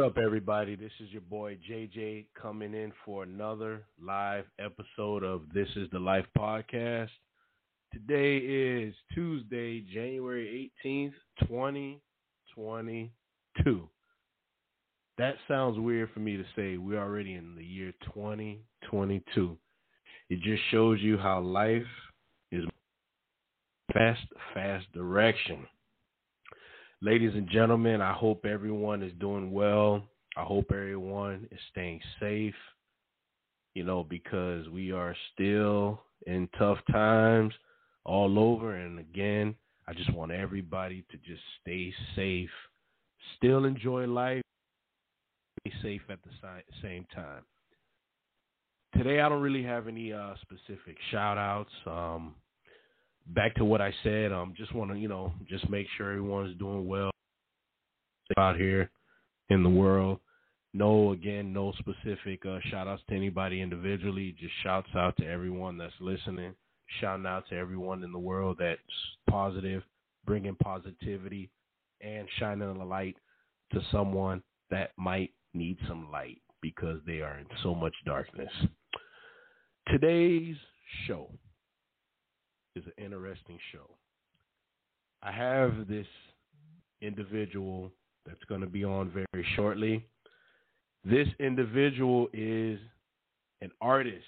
Up, everybody? This is your boy JJ coming in for another live episode of This is the Life podcast. Today is Tuesday, January 18th, 2022. That sounds weird for me to say. We're already in the year 2022. It just shows you how life is fast, fast direction. Ladies and gentlemen, I hope everyone is doing well. I hope everyone is staying safe, you know, because we are still in tough times all over. And again, I just want everybody to just stay safe, still enjoy life, stay safe at the same time. Today, I don't really have any uh, specific shout outs. Um, back to what I said, um, just want to, you know, just make sure everyone's doing well out here in the world. No, again, no specific uh, shout outs to anybody individually. Just shouts out to everyone that's listening. Shouting out to everyone in the world that's positive, bringing positivity and shining a light to someone that might need some light because they are in so much darkness. Today's show is an interesting show. I have this individual that's going to be on very shortly. This individual is an artist,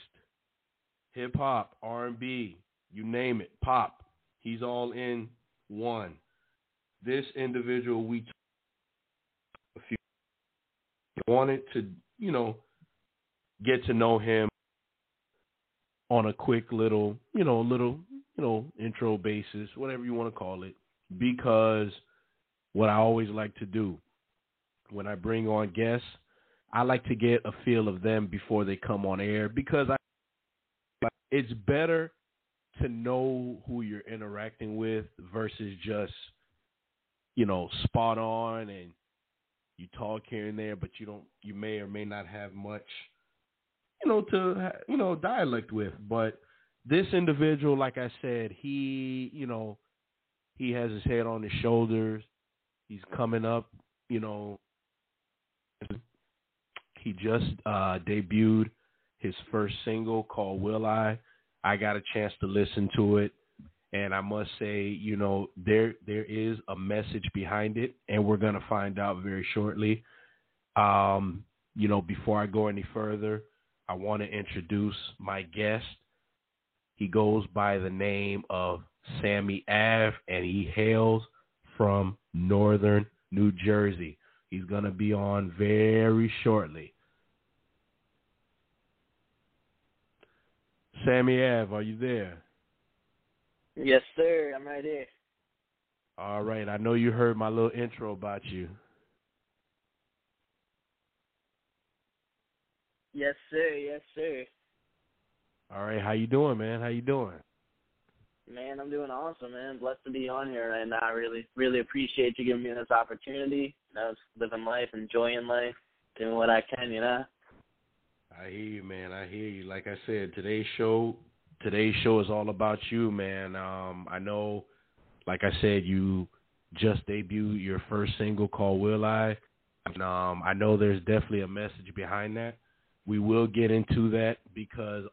hip hop, R&B, you name it, pop. He's all in one. This individual we few wanted to, you know, get to know him on a quick little, you know, a little you know, intro basis, whatever you want to call it, because what I always like to do when I bring on guests, I like to get a feel of them before they come on air because I it's better to know who you're interacting with versus just you know spot on and you talk here and there but you don't you may or may not have much you know to you know dialect with. But this individual, like I said, he, you know, he has his head on his shoulders. He's coming up, you know. He just uh, debuted his first single called Will I. I got a chance to listen to it and I must say, you know, there there is a message behind it and we're going to find out very shortly. Um, you know, before I go any further, I want to introduce my guest. He goes by the name of Sammy Ave, and he hails from northern New Jersey. He's going to be on very shortly. Sammy Ave, are you there? Yes, sir. I'm right here. All right. I know you heard my little intro about you. Yes, sir. Yes, sir. All right, how you doing, man? How you doing? Man, I'm doing awesome, man. Blessed to be on here and. I really, really appreciate you giving me this opportunity. You know, living life, enjoying life, doing what I can, you know. I hear you, man. I hear you. Like I said, today's show, today's show is all about you, man. Um, I know, like I said, you just debuted your first single called "Will I." And, um, I know there's definitely a message behind that. We will get into that because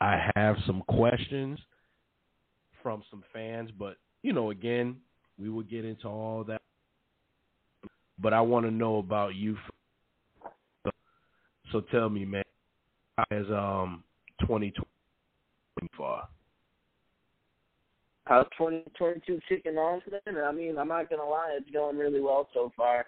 I have some questions from some fans, but you know, again, we will get into all that. But I want to know about you. So tell me, man, as um 2020 far? How's 2022 kicking on today? I mean, I'm not gonna lie, it's going really well so far.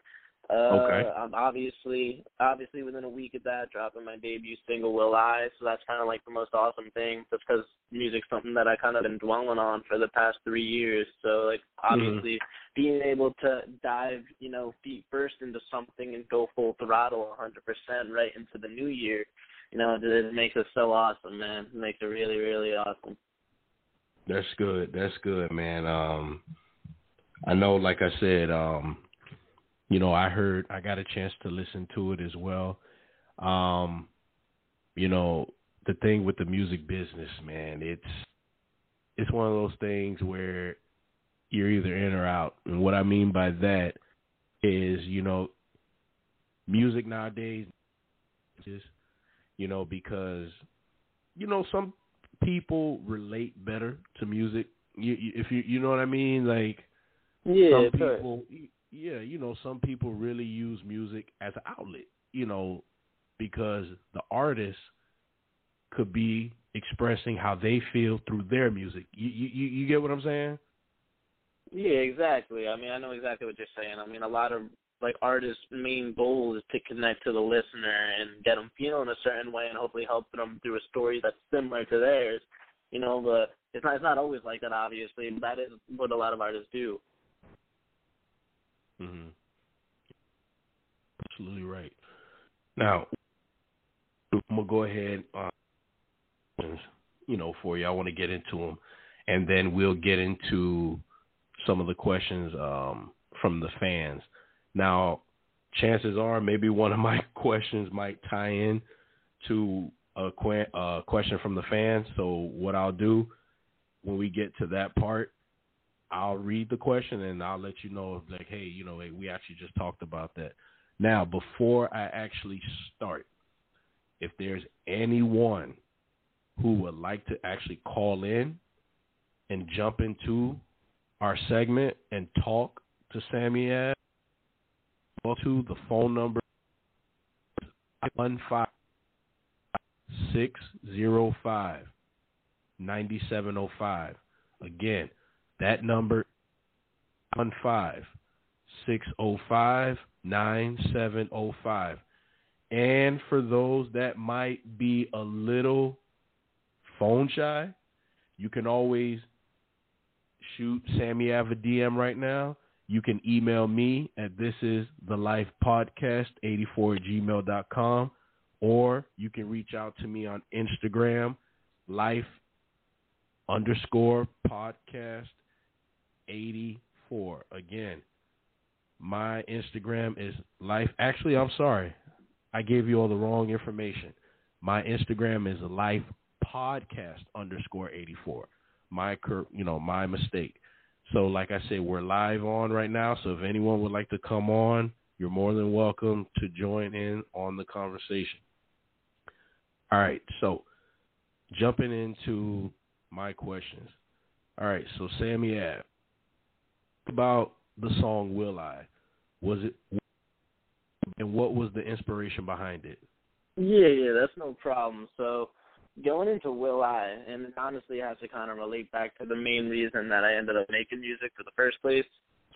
Uh, okay. I'm obviously, obviously within a week of that, dropping my debut single "Will I," so that's kind of like the most awesome thing. Just because music's something that I kind of been dwelling on for the past three years. So like, Mm-hmm. obviously, mm-hmm. being able to dive, you know, feet first into something and go full throttle, 100% right into the new year, you know, it, it makes it so awesome, man. It makes it really, really awesome. That's good. That's good, man. Um, I know, like I said, um, you know, I heard I got a chance to listen to it as well. Um, you know, the thing with the music business, man, it's it's one of those things where you're either in or out. And what I mean by that is, you know, music nowadays is, you know, because you know some people relate better to music. You, you, if you you know what I mean, like yeah, some people, yeah, you know, some people really use music as an outlet, you know, because the artist could be expressing how they feel through their music. You you you get what I'm saying? Yeah, exactly. I mean, I know exactly what you're saying. I mean, a lot of like artists' main goal is to connect to the listener and get them feeling a certain way, and hopefully help them through a story that's similar to theirs. You know, but it's not it's not always like that. Obviously, that is what a lot of artists do. Mhm. Absolutely right. Now, I'm gonna go ahead, uh, you know, for you. I want to get into them, and then we'll get into some of the questions um, from the fans. Now, chances are maybe one of my questions might tie in to a qu- uh, question from the fans. So what I'll do when we get to that part, I'll read the question and I'll let you know if like, hey, you know, hey, we actually just talked about that. Now, before I actually start, if there's anyone who would like to actually call in and jump into our segment and talk to Sammy Ave, to the phone number one five six zero five ninety seven oh five. Again, that number one five six oh five nine seven oh five. And for those that might be a little phone shy, you can always shoot Sammy Ava DM right now. You can email me at this is the life podcast 84 gmail.com or you can reach out to me on Instagram, life underscore podcast 84. Again, my Instagram is life. Actually, I'm sorry. I gave you all the wrong information. My Instagram is life podcast underscore 84. My, you know, my mistake. So, like I said, we're live on right now. So, if anyone would like to come on, you're more than welcome to join in on the conversation. All right. So, jumping into my questions. All right. So, Sammy Ave, about the song "Will I"? Was it, and what was the inspiration behind it? Yeah, yeah, that's no problem. So, going into Will I, and it honestly, has to kind of relate back to the main reason that I ended up making music for the first place.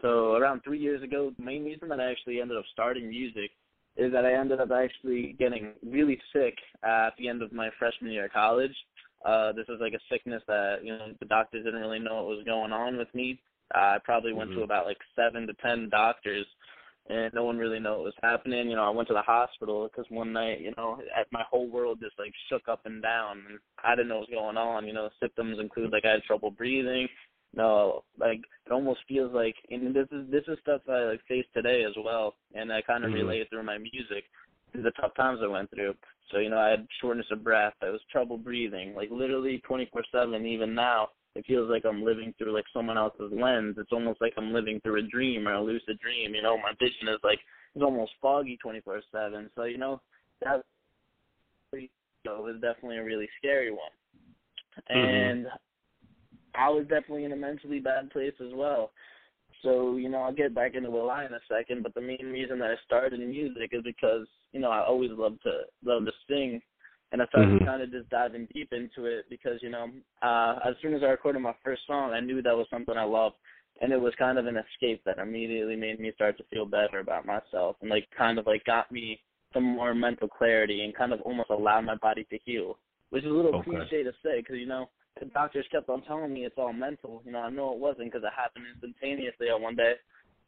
So around three years ago, the main reason that I actually ended up starting music is that I ended up actually getting really sick at the end of my freshman year of college. Uh, this was like a sickness that you know the doctors didn't really know what was going on with me. I probably went mm-hmm. to about like seven to ten doctors and no one really knew what was happening. You know, I went to the hospital because one night, you know, my whole world just like shook up and down, and I didn't know what was going on. You know, symptoms include like I had trouble breathing. No, like it almost feels like, and this is this is stuff I like face today as well, and I kind of mm-hmm. relate through my music, the tough times I went through. So you know, I had shortness of breath, I was trouble breathing, like literally 24/7. Even now, it feels like I'm living through like someone else's lens. It's almost like I'm living through a dream or a lucid dream. You know, my vision is like it's almost foggy 24/7. So you know that know, was definitely a really scary one. Mm-hmm. And I was definitely in a mentally bad place as well. So, you know, I'll get back into Will I in a second, but the main reason that I started music is because, you know, I always loved to love to sing and I started mm-hmm. kind of just diving deep into it because you know, uh, as soon as I recorded my first song, I knew that was something I loved, and it was kind of an escape that immediately made me start to feel better about myself, and like kind of like got me some more mental clarity and kind of almost allowed my body to heal, which is a little okay. cliche to say because you know the doctors kept on telling me it's all mental. You know, I know it wasn't because it happened instantaneously on one day.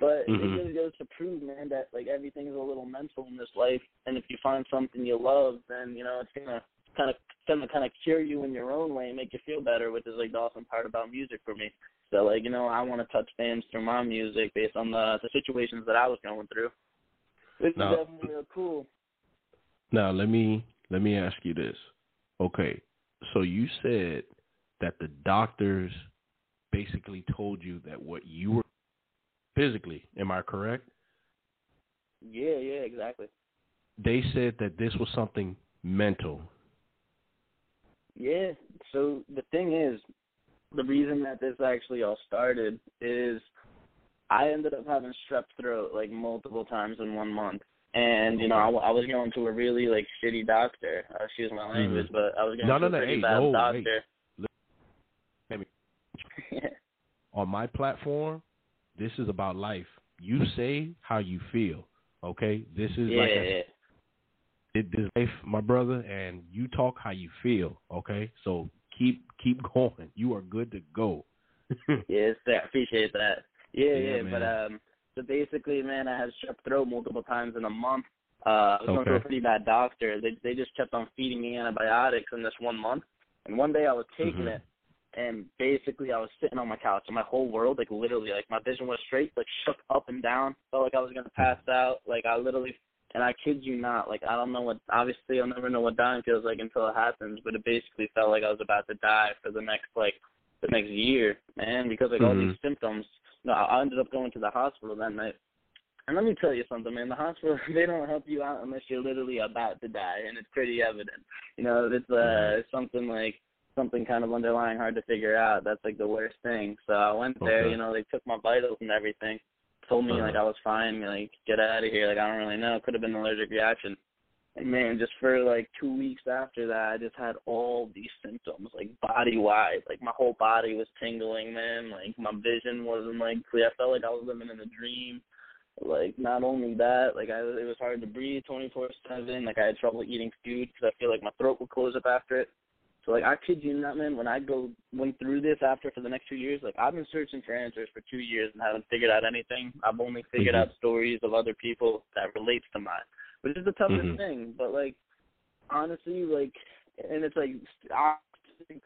But mm-hmm. it really goes to prove, man, that like everything's a little mental in this life, and if you find something you love, then you know it's gonna kind of gonna kind of cure you in your own way and make you feel better, which is like the awesome part about music for me. So like you know, I want to touch fans through my music based on the the situations that I was going through. Which now, is definitely real cool. Now let me let me ask you this. Okay, so you said that the doctors basically told you that what you were physically. Am I correct? Yeah, yeah, exactly. they said that this was something mental. Yeah. So the thing is, the reason that this actually all started is I ended up having strep throat like multiple times in one month. And you know, I, I was going to a really like shitty doctor. Uh, excuse my mm-hmm. language, mm-hmm. but I was going no, to no, a pretty hey, bad no, doctor. Hey. On my platform, this is about life. You say how you feel. Okay, this is yeah. like a, it, this life, my brother, and you talk how you feel. Okay, so keep keep going. You are good to go. yes, I appreciate that. Yeah, yeah, yeah but um, so basically, man, I had strep throat multiple times in a month. Uh, I was going to a pretty bad doctor. They they just kept on feeding me antibiotics in this one month. And one day I was taking mm-hmm. it, and basically I was sitting on my couch, and my whole world, like literally, like my vision was straight, like shook up and down. Felt like I was gonna pass out. Like I literally, and I kid you not, like I don't know what. Obviously, I'll never know what dying feels like until it happens. But it basically felt like I was about to die for the next like the next year, man, because like mm-hmm. all these symptoms. No, I ended up going to the hospital that night. And let me tell you something, man. The hospital they don't help you out unless you're literally about to die, and it's pretty evident. You know, it's uh it's something like something kind of underlying hard to figure out. That's like the worst thing. So I went there, Okay. you know, they took my vitals and everything. Told me Uh-huh. like I was fine, like get out of here. Like I don't really know. Could have been an allergic reaction. And man, just for like two weeks after that, I just had all these symptoms, like body wise. Like my whole body was tingling, man. Like my vision wasn't like clear. I felt like I was living in a dream. Like not only that, like I it was hard to breathe twenty four seven. Like I had trouble eating food because I feel like my throat would close up after it. So like I kid you not, man. When I go went through this after for the next two years, like I've been searching for answers for two years and haven't figured out anything. I've only figured Mhm. out stories of other people that relates to mine, which is the toughest Mhm. thing. But like honestly, like, and it's like I-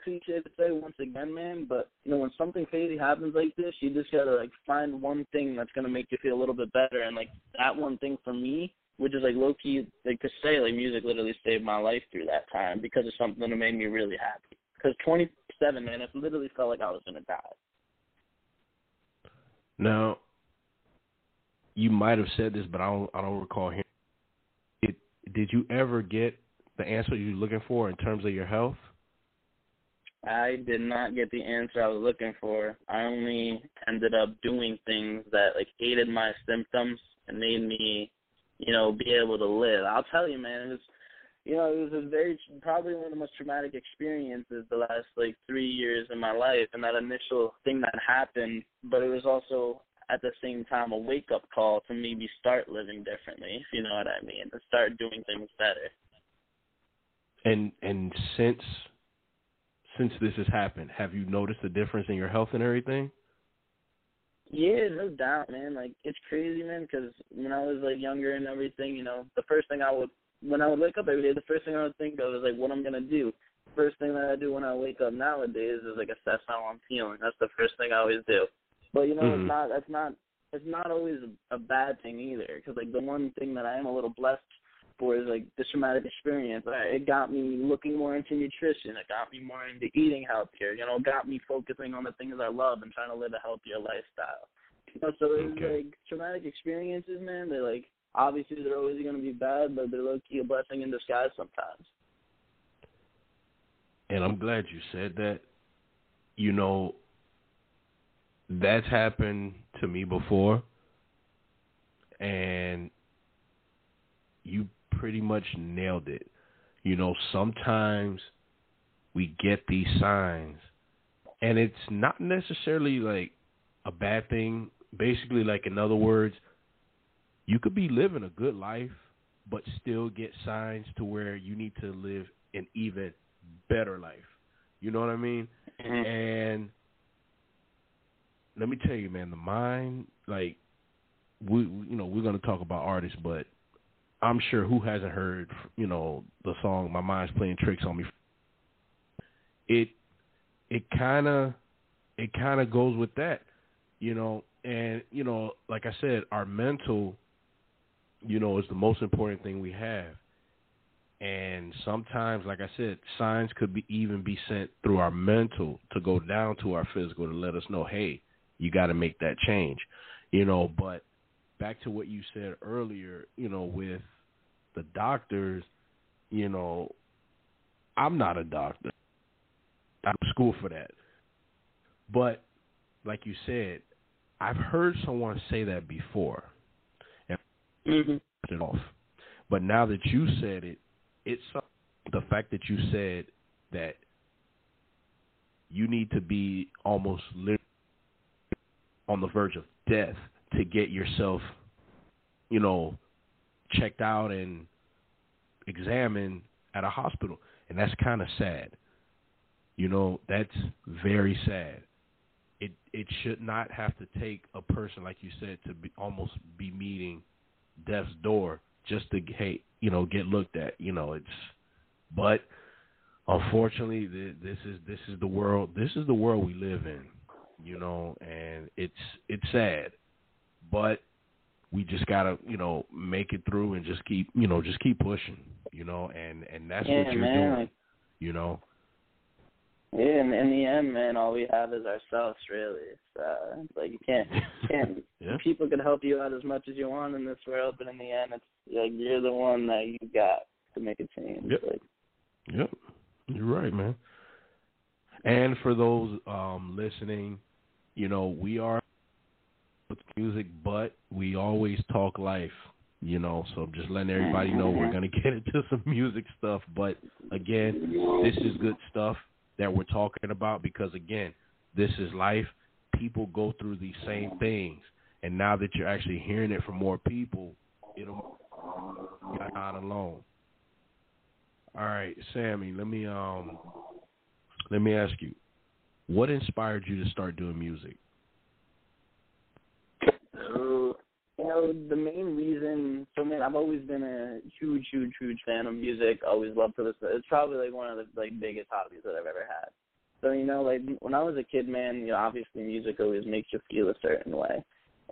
cliche to say once again, man. But you know, when something crazy happens like this, you just gotta like find one thing that's gonna make you feel a little bit better. And like that one thing for me, which is like low key, like to say, like music literally saved my life through that time because of something that made me really happy. Because 27, man, it literally felt like I was gonna die. Now, you might have said this, but I don't. I don't recall hearing. It. Did you ever get the answer you're looking for in terms of your health? I did not get the answer I was looking for. I only ended up doing things that like aided my symptoms and made me, you know, be able to live. I'll tell you, man, it was, you know, it was a very probably one of the most traumatic experiences the last like three years in my life, and that initial thing that happened. But it was also at the same time a wake up call to maybe start living differently, if you know what I mean, to start doing things better. And and since since this has happened, have you noticed a difference in your health and everything? Yeah, no doubt, man. Like it's crazy, man. Because when I was like younger and everything, you know, the first thing I would when I would wake up every day, the first thing I would think of is like what I'm gonna do. First thing that I do when I wake up nowadays is like assess how I'm feeling. That's the first thing I always do. But you know, Mhm. it's not. That's not. It's not always a bad thing either. Because like the one thing that I am a little blessed for is like this traumatic experience. I- It got me looking more into nutrition. It got me more into eating healthier. You know, it got me focusing on the things I love and trying to live a healthier lifestyle. You know, so it's Okay. like traumatic experiences, man. They're like obviously they're always going to be bad, but they're low key a blessing in disguise sometimes. And I'm glad you said that. You know, that's happened to me before. And you pretty much nailed it. You know, sometimes we get these signs, and it's not necessarily like a bad thing. Basically, like, in other words, you could be living a good life, but still get signs to where you need to live an even better life. You know what I mean? Mm-hmm. And let me tell you, man, the mind, like, we, we- you know, we're gonna talk about artists, but I'm sure who hasn't heard, you know, the song "My Mind's Playing Tricks on Me." It, it kind of, it kind of goes with that, you know, and you know, like I said, our mental, you know, is the most important thing we have. And sometimes, like I said, signs could be even be sent through our mental to go down to our physical to let us know, hey, you got to make that change, you know. But back to what you said earlier, you know, with the doctors, you know, I'm not a doctor. I'm school for that. But like you said, I've heard someone say that before. And Mhm. it off. But now that you said it, it's the fact that you said that you need to be almost literally on the verge of death to get yourself, you know, checked out and examined at a hospital. And that's kind of sad. You know, that's very sad. It it should not have to take a person like you said to be almost be meeting death's door just to hey, you know, get looked at. You know, it's but unfortunately this is this is the world this is the world we live in you know and it's it's sad but we just gotta you know make it through and just keep you know just keep pushing you know and and that's yeah, what you're man. doing Like, you know yeah, in, in the end, man, all we have is ourselves. Really, it's uh, like you can't can't yeah people can help you out as much as you want in this world, but in the end, it's like you're the one that you got to make a change. Yep. Like, Yep, you're right, man. And for those um, listening, you know, we are music, but we always talk life. You know, so I'm just letting everybody know we're gonna get into some music stuff. But again, this is good stuff that we're talking about because again, this is life. People go through these same things, and now that you're actually hearing it from more people, it'll you're not alone. All right, Sammy, let me um let me ask you, what inspired you to start doing music? So, you know, the main reason, so man, I've always been a huge, huge, huge fan of music. Always loved to listen. It's probably like one of the like biggest hobbies that I've ever had. So you know, like when I was a kid, man, you know, obviously music always makes you feel a certain way,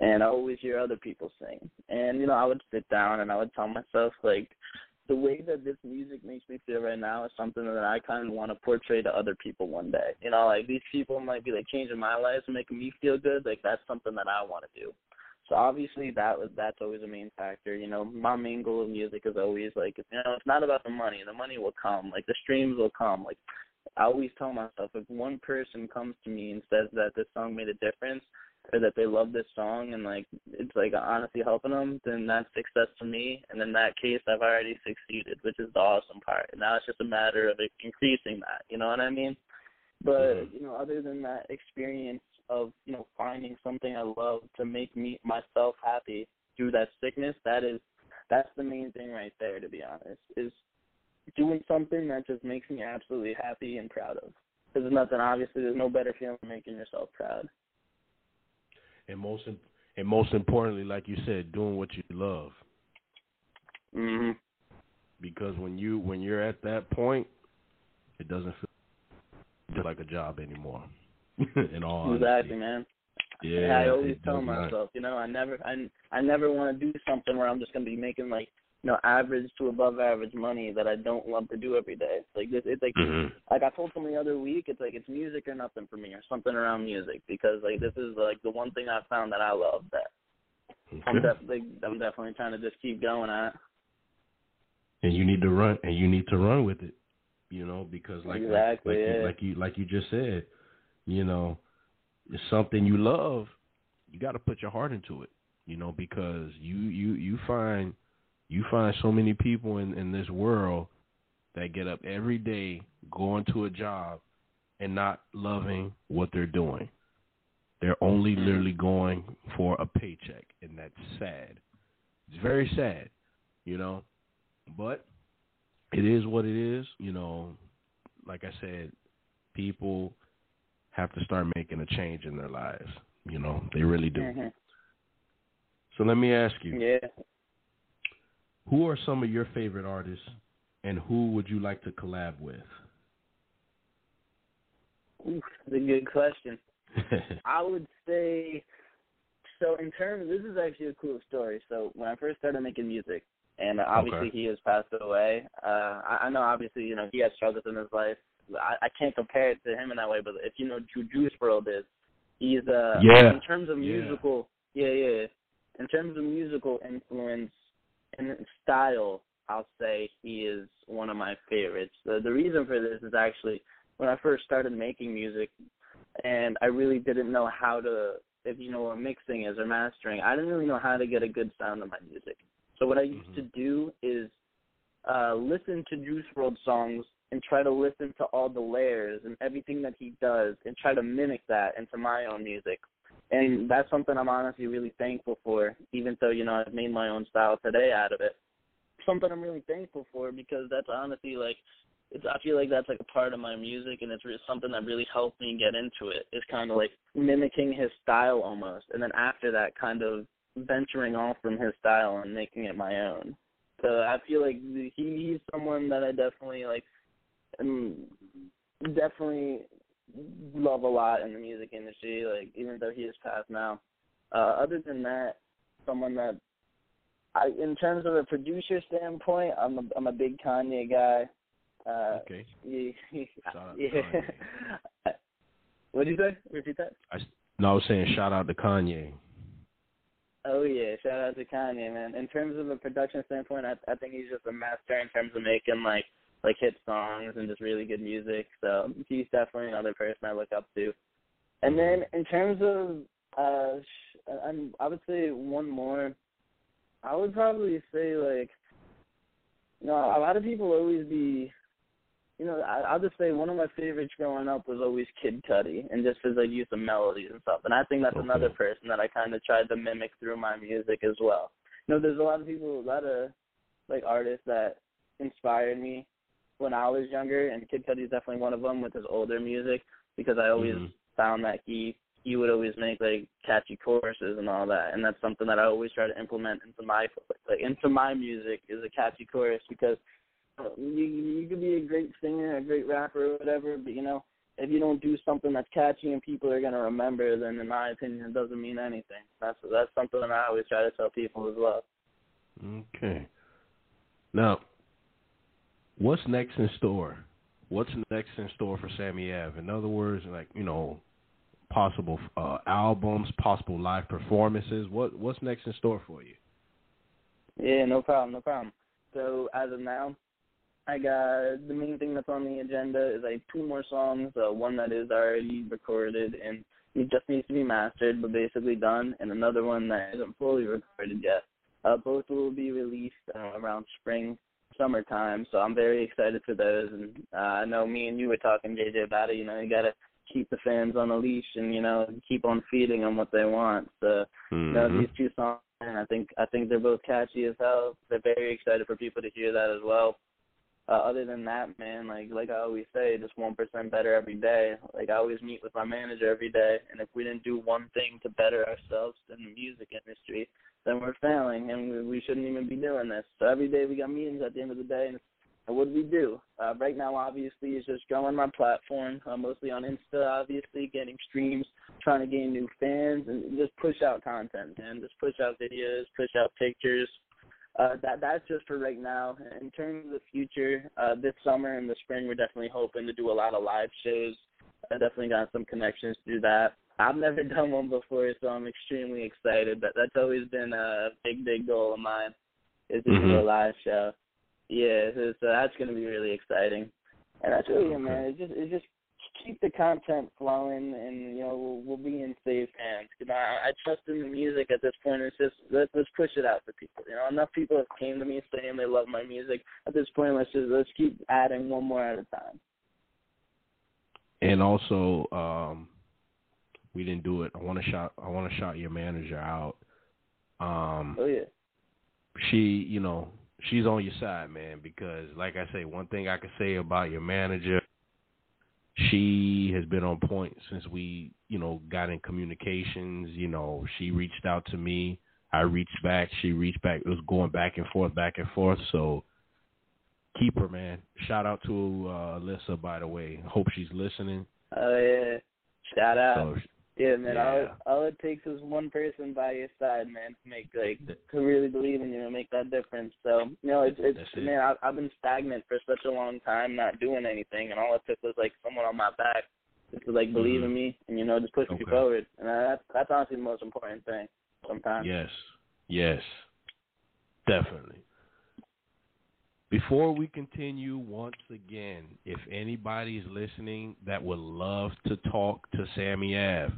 and I always hear other people sing, and you know, I would sit down and I would tell myself like. The way that this music makes me feel right now is something that I kind of want to portray to other people one day. You know, like these people might be like changing my life and making me feel good. Like that's something that I want to do. So obviously that was that's always a main factor. You know, my main goal of music is always like you know, it's not about the money. The money will come. Like the streams will come. Like I always tell myself if one person comes to me and says that this song made a difference or that they love this song and like it's like honestly helping them, then that's success to me. And in that case, I've already succeeded, which is the awesome part. Now it's just a matter of increasing that. You know what I mean? But Mhm. you know, other than that experience of you know finding something I love to make me myself happy through that sickness, that is that's the main thing right there. To be honest, is doing something that just makes me absolutely happy and proud of. Because there's nothing obviously there's no better feeling than making yourself proud. And most and most importantly, like you said, doing what you love. Mhm. Because when you when you're at that point, it doesn't feel like a job anymore. In all honesty. Exactly, man. Yeah, I always tell does not. myself, you know, I never, I, I never want to do something where I'm just gonna be making like, you know, average to above average money that I don't love to do every day. Like this, it's like, Mhm. like I told someone the other week, it's like it's music or nothing for me, or something around music, because like this is like the one thing I've found that I love that I'm definitely, I'm definitely trying to just keep going at. and you need to run and you need to run with it you know because like Exactly, like, like, yeah. you, like you like you just said you know it's something you love you got to put your heart into it you know because you you you find you find so many people in in this world that get up every day going to a job and not loving what they're doing they're only Mhm. literally going for a paycheck and that's sad it's very sad you know but it is what it is. You know, like I said, people have to start making a change in their lives. You know, they really do. Mhm. So let me ask you, Yeah. who are some of your favorite artists, and who would you like to collab with? Oof, that's a good question. I would say so in terms this is actually a cool story. So when I first started making music and obviously Okay. he has passed away, uh I, I know obviously, you know, he has struggles in his life. I, I can't compare it to him in that way, but if you know who Juice WRLD is, he's uh Yeah. in terms of Yeah. musical yeah, yeah. In terms of musical influence and style, I'll say he is one of my favorites. The the reason for this is actually when I first started making music, and I really didn't know how to, if you know what mixing is or mastering, I didn't really know how to get a good sound of my music. So what I used Mhm. to do is uh listen to Juice WRLD songs and try to listen to all the layers and everything that he does and try to mimic that into my own music. And that's something I'm honestly really thankful for, even though, you know, I've made my own style today out of it. Something I'm really thankful for because that's honestly like it's I feel like that's like a part of my music and it's re- something that really helped me get into it. It's kind of like mimicking his style almost and then after that kind of venturing off from his style and making it my own. So I feel like he he's someone that I definitely like am definitely love a lot in the music industry, like even though he is passed now. Uh other than that, someone that I in terms of a producer standpoint, I'm a I'm a big Kanye guy. Uh Okay. yeah, Shout out to yeah. What'd you say? Repeat that? I, No, I was saying shout out to Kanye. Oh yeah, shout out to Kanye, man. In terms of a production standpoint, I I think he's just a master in terms of making like like hit songs and just really good music. So he's definitely another person I look up to. And then in terms of uh, I'm, I would say one more. I would probably say like, you know, a lot of people always be you know, I, I'll just say one of my favorites growing up was always Kid Cudi, and just his like use of melodies and stuff. And I think that's Okay. another person that I kind of tried to mimic through my music as well. You know, there's a lot of people, a lot of like artists that inspired me when I was younger, and Kid Cudi's definitely one of them with his older music because I always Mhm. found that he he would always make like catchy choruses and all that, and that's something that I always try to implement into my like into my music is a catchy chorus because you you could be a great singer, a great rapper, or whatever, but you know if you don't do something that's catchy and people are gonna remember, then in my opinion, it doesn't mean anything. That's that's something that I always try to tell people as well. Okay. Now, what's next in store? What's next in store for Sammy Ave? In other words, like you know, possible uh, albums, possible live performances. What what's next in store for you? Yeah, no problem, no problem. So as of now, I got the main thing that's on the agenda is like two more songs. Uh, one that is already recorded and it just needs to be mastered, but basically done, and another one that isn't fully recorded yet. Uh, both will be released uh, around spring, summertime. So I'm very excited for those. And uh, I know me and you were talking, JJ, about it. You know, you gotta keep the fans on a leash and you know keep on feeding them what they want. So you know, Mhm. these two songs, and I think I think they're both catchy as hell. They're very excited for people to hear that as well. Uh, other than that, man, like like I always say, just one percent better every day. Like I always meet with my manager every day, and if we didn't do one thing to better ourselves in the music industry, then we're failing, and we, we shouldn't even be doing this. So every day we got meetings at the end of the day, and and what do we do? Uh, right now, obviously, is just growing my platform, uh, mostly on Insta, obviously, getting streams, trying to gain new fans, and just push out content, and just push out videos, push out pictures. Uh, that that's just for right now. In terms of the future, uh, this summer and the spring, we're definitely hoping to do a lot of live shows. I definitely got some connections through that. I've never done one before, so I'm extremely excited. But that's always been a big, big goal of mine, is to do a Mhm. live show. Yeah, so, so that's going to be really exciting. And that's really it, man. It just it just keep the content flowing, and you know we'll, we'll be in safe hands. Know, I, I trust in the music at this point. It's just let's let's push it out for people. You know, enough people have came to me saying they love my music. At this point, let's just let's keep adding one more at a time. And also, um, we didn't do it. I want to shout. I want to shout your manager out. Um, Oh yeah. she, you know, she's on your side, man. Because, like I say, one thing I can say about your manager, she has been on point since we, you know, got in communications. You know, she reached out to me. I reached back. She reached back. It was going back and forth, back and forth. So keep her, man. Shout out to uh, Alyssa, by the way. Hope she's listening. Oh yeah. Shout out. So Yeah, man. All, Yeah. it, all it takes is one person by your side, man, to make like to really believe in you and make that difference. So, you know, it's it's That's it. man, I, I've been stagnant for such a long time, not doing anything, and all it took was like someone on my back just to like believe Mhm. in me and you know just push me forward. And that's that's honestly the most important thing. Sometimes. Yes, yes, definitely. Before we continue, once again, if anybody's listening that would love to talk to Sammy Ave,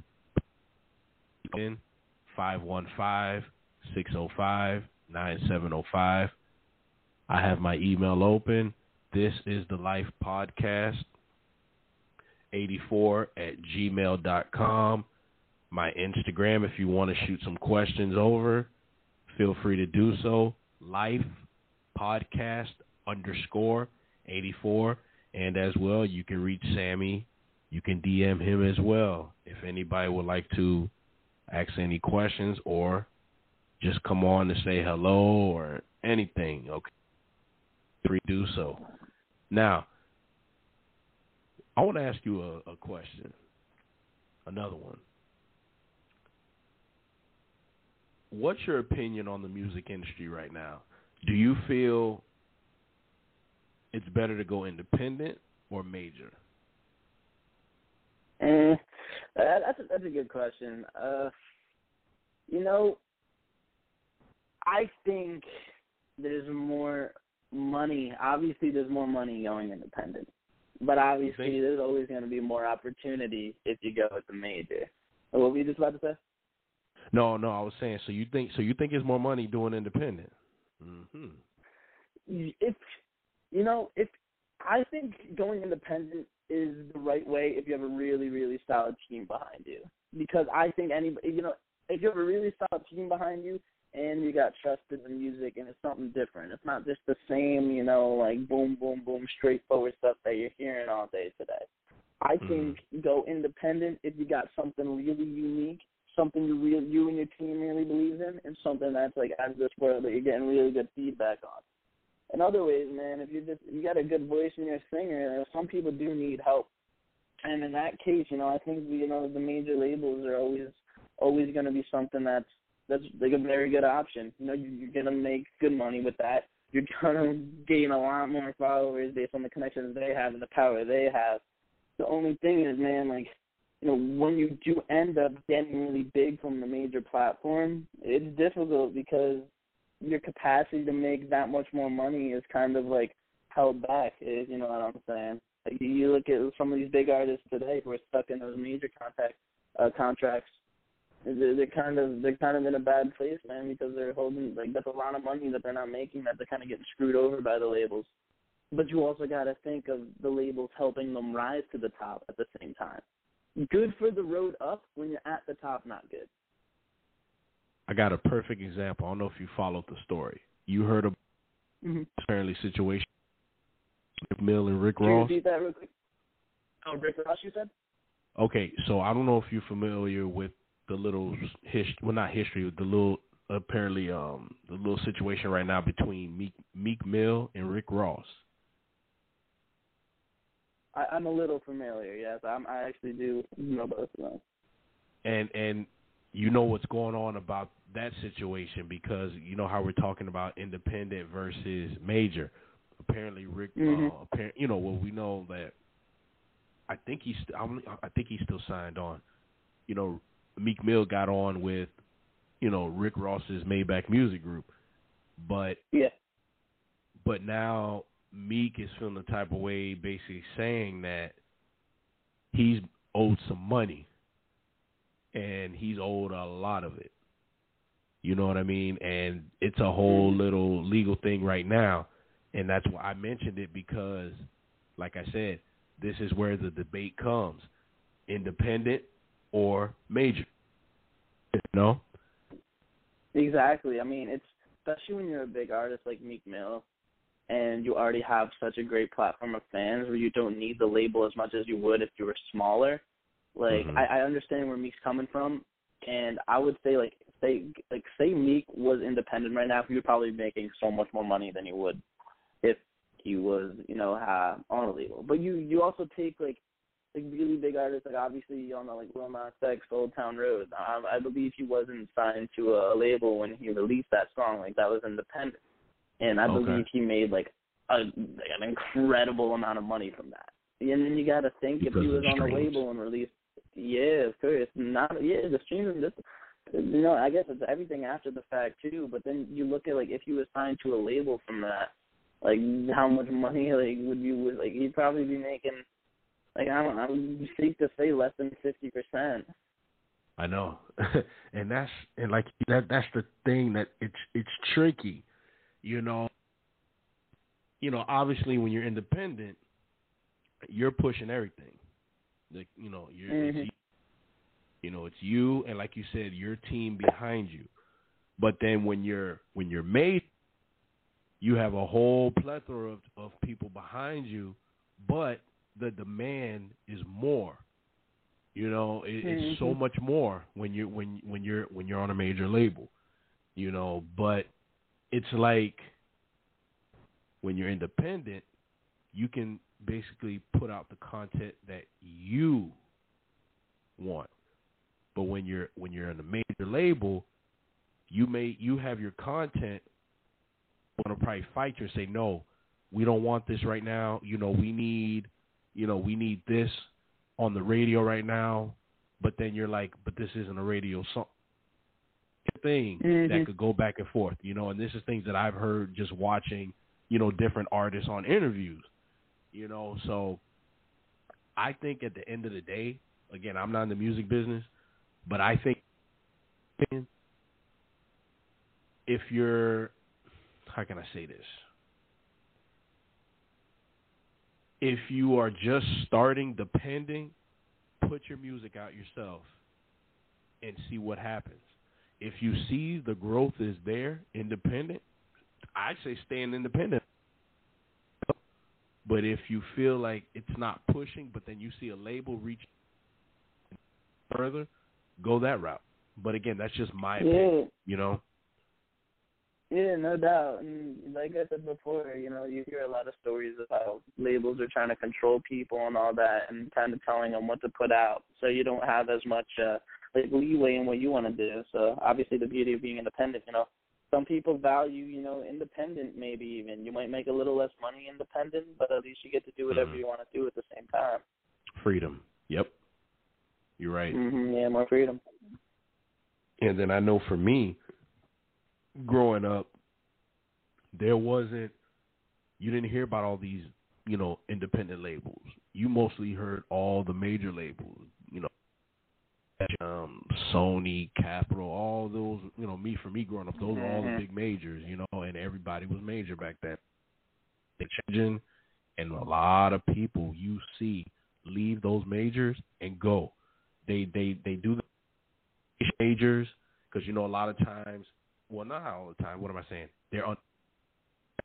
515 605 9705. I have my email open. This is the Life Podcast 84 at gmail.com. My Instagram, if you want to shoot some questions over, feel free to do so. Life Podcast underscore 84. And as well, you can reach Sammy. You can DM him as well if anybody would like to ask any questions or just come on to say hello or anything. Okay, free do so. Now, I want to ask you a, a question. Another one. What's your opinion on the music industry right now? Do you feel it's better to go independent or major? That's a, that's a good question. Uh, you know, I think there's more money. Obviously, there's more money going independent, but obviously, there's always going to be more opportunity if you go with the major. What were you just about to say? No, no, I was saying. So you think so? You think it's more money doing independent? Mm-hmm. If you know, if I think going independent is the right way if you have a really, really solid team behind you. Because I think any, you know, if you have a really solid team behind you, and you got trust in the music and it's something different. It's not just the same, you know, like boom, boom, boom, straightforward stuff that you're hearing all day today. I mm. think go independent if you got something really unique, something you real you and your team really believe in, and something that's like out of this world that you're getting really good feedback on. In other ways, man, if you just you got a good voice and you're a singer, some people do need help. And in that case, you know, I think you know the major labels are always always going to be something that's that's like a very good option. You know, you're gonna make good money with that. You're gonna gain a lot more followers based on the connections they have and the power they have. The only thing is, man, like you know, when you do end up getting really big from the major platform, it's difficult because your capacity to make that much more money is kind of like held back. Is you know what I'm saying? Like you look at some of these big artists today who are stuck in those major contact uh, contracts they're kind of they're kind of in a bad place, man, because they're holding like that's a lot of money that they're not making that they're kind of getting screwed over by the labels. But you also got to think of the labels helping them rise to the top at the same time. Good for the road up when you're at the top, not good. I got a perfect example. I don't know if you followed the story. You heard of mm-hmm. apparently situation with Mill and Rick Can Ross. You repeat that real quick. Oh, Rick Ross, you said. Okay, so I don't know if you're familiar with the little history, well, not history, with the little apparently um the little situation right now between Meek Meek Mill and Rick Ross. I, I'm a little familiar. Yes, I'm, I actually do know both of them. And and you know what's going on about that situation because you know how we're talking about independent versus major. Apparently, Rick. Mm-hmm. Uh, apparent, you know, well, we know that. I think he's. I think he's still signed on. You know, Meek Mill got on with, you know, Rick Ross's Maybach Music Group, but yeah, but now Meek is feeling the type of way, basically saying that he's owed some money, and he's owed a lot of it. You know what I mean? And it's a whole mm-hmm. little legal thing right now, and that's why I mentioned it because, like I said, this is where the debate comes: independent or major. You know? Exactly. I mean, it's especially when you're a big artist like Meek Mill and you already have such a great platform of fans where you don't need the label as much as you would if you were smaller. Like mm-hmm. I, I understand where Meek's coming from and I would say like say like say Meek was independent right now, he would probably be making so much more money than he would if he was, you know, uh, on a label. But you you also take like like really big artists, like obviously you all know like Lil Nas X, Old Town Road. Um, I believe he wasn't signed to a label when he released that song. Like that was independent, and I okay. believe he made like a like an incredible amount of money from that. And then you got to think because if he was on a label and released, yeah, of course, not yeah, the streaming just. You know, I guess it's everything after the fact too. But then you look at like if he was signed to a label from that, like how much money like would you like he'd probably be making like I don't I'm safe to say less than fifty percent. I know, and that's and like that that's the thing that it's it's tricky, you know. You know, obviously when you're independent, you're pushing everything. Like you know, you're mm-hmm. it's, you know it's you and like you said, your team behind you. But then when you're when you're made, you have a whole plethora of, of people behind you, but the demand is more. You know, it, mm-hmm. it's so much more when you when when you're when you're on a major label. You know, but it's like when you're independent, you can basically put out the content that you want. But when you're when you're in a major label, you may you have your content want to probably fight you and say no, we don't want this right now. You know, we need you know, we need this on the radio right now, but then you're like, but this isn't a radio song thing mm-hmm. that could go back and forth, you know, and this is things that I've heard just watching, you know, different artists on interviews. You know, so I think at the end of the day, again, I'm not in the music business, but I think if you're how can I say this? if you are just starting depending, put your music out yourself and see what happens. If you see the growth is there, independent, I say stay independent. But if you feel like it's not pushing, but then you see a label reach further, go that route. But again, that's just my opinion, you know. Yeah, no doubt. And like I said before, you know, you hear a lot of stories of how labels are trying to control people and all that, and kind of telling them what to put out, so you don't have as much uh, like leeway in what you want to do. So obviously, the beauty of being independent, you know, some people value, you know, independent. Maybe even you might make a little less money independent, but at least you get to do whatever mm-hmm. you want to do at the same time. Freedom. Yep. You're right. Mm-hmm. Yeah, more freedom. And then I know for me, growing up, there wasn't you didn't hear about all these, you know, independent labels. You mostly heard all the major labels, um, Sony, Capitol, all those, you know, me for me growing up, those mm-hmm. were all the big majors, you know, and everybody was major back then. They changing, and a lot of people you see leave those majors and go. They they they do the majors because you know a lot of times well, not all the time. What am I saying? They're on.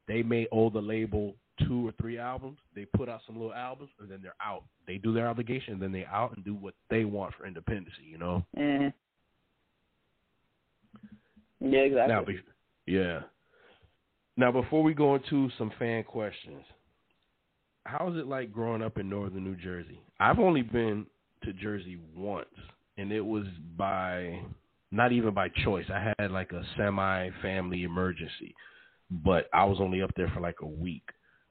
They may owe the label two or three albums. They put out some little albums, and then they're out. They do their obligation, and then they out and do what they want for independency. You know. Mm-hmm. Yeah, exactly. Now, be, yeah. Now, before we go into some fan questions, how is it like growing up in northern New Jersey? I've only been to Jersey once, and it was by not even by choice. I had like a semi family emergency, but I was only up there for like a week.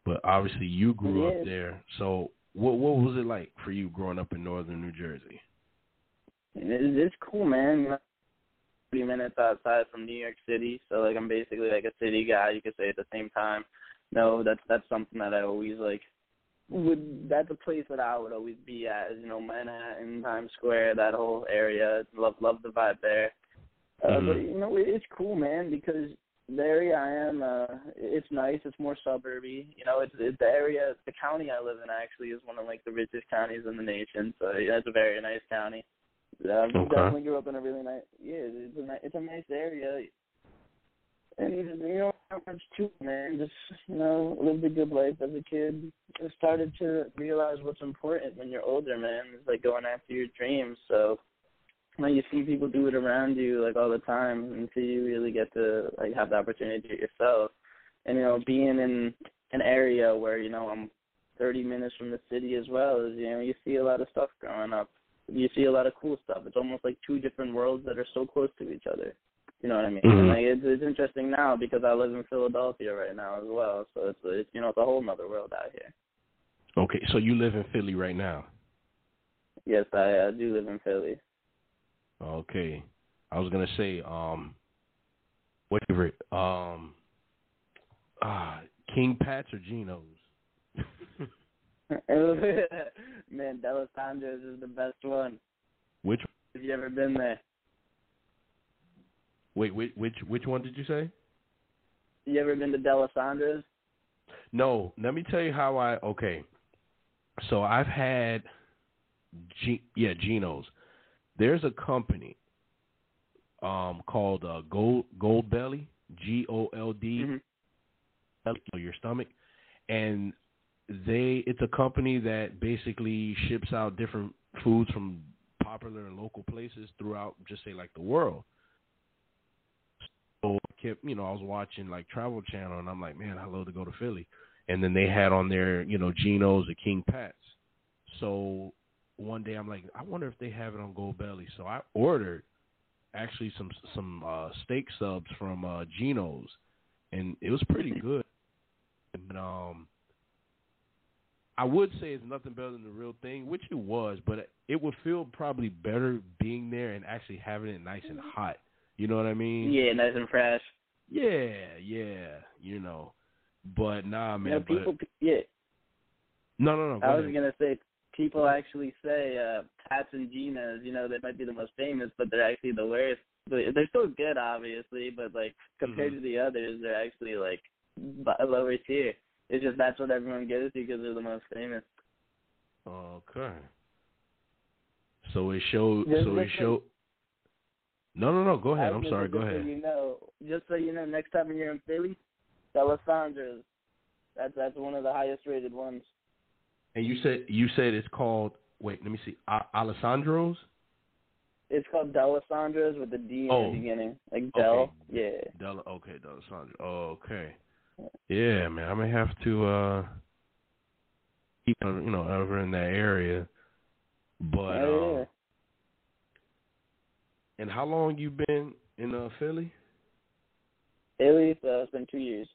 But obviously, you grew up there. So, what what was it like for you growing up in northern New Jersey? It's cool, man. Thirty minutes outside from New York City, so like I'm basically like a city guy. You could say at the same time. No, that's that's something that I always like would that's a place that I would always be at. You know, Manhattan, Times Square, that whole area. Love love the vibe there. Uh, mm-hmm. But you know, it's cool, man, because the area I am, uh, it's nice. It's more suburby. You know, it's, it's the area, the county I live in actually is one of like the richest counties in the nation. So yeah, it's a very nice county. Uh, okay. Definitely grew up in a really nice. Yeah, it's a it's a nice area and you know not much too, man. Just you know, lived a good life as a kid. Just started to realize what's important when you're older, man. It's like going after your dreams. So you know, you see people do it around you like all the time until you really get to like have the opportunity to do it yourself. And you know, being in an area where you know I'm 30 minutes from the city as well, is you know you see a lot of stuff growing up. You see a lot of cool stuff. It's almost like two different worlds that are so close to each other. You know what I mean? Mm-hmm. And like it's it's interesting now because I live in Philadelphia right now as well. So it's it's you know it's a whole other world out here. Okay, so you live in Philly right now. Yes, I, I do live in Philly. Okay, I was gonna say, um, what favorite? Um, ah, King Pat's or Geno's? man, Dalessandro's is the best one. Which? Have you ever been there? Wait, which which which one did you say? You ever been to Dalessandro's? No. Let me tell you how I. Okay. So I've had, G, yeah, Geno's. There's a company um called uh, Gold Gold Belly, G O L D, Mm-hmm. your stomach, and they it's a company that basically ships out different foods from popular and local places throughout just say like the world. So I kept you know, I was watching like Travel Channel and I'm like, man, I love to go to Philly. And then they had on there, you know, Geno's or King Pat's. So one day I'm like, I wonder if they have it on Gold Belly. So I ordered actually some some uh steak subs from uh Geno's and it was pretty good. And um I would say it's nothing better than the real thing, which it was, but it would feel probably better being there and actually having it nice and hot. You know what I mean? Yeah, nice and fresh. Yeah, yeah, you know. But nah, man. you know, people, but, yeah. no, no, no. Go I was ahead. gonna say people actually say uh Pats and Geno's, you know, they might be the most famous, but they're actually the worst. But they're still good, obviously, but like compared Mhm. to the others, they're actually like lower tier. It's just that's what everyone goes to because they're the most famous. Okay. So it showed. Just so it showed. No, no, no. Go ahead. I'm sorry. Go ahead. Just so you know, just so you know, next time you're in Philly, Alessandro's. That's that's one of the highest rated ones. And you said you said it's called. Wait, let me see. A- Alessandro's. It's called Dalessandro's with the D in Oh. the beginning, like Del. Yeah. Della. Okay, D'Alessandro. Oh, okay. Yeah, man. I may have to uh keep uh, you know over in that area. But Oh, um, yeah. and how long you been in uh Philly? Philly, so it's been two years.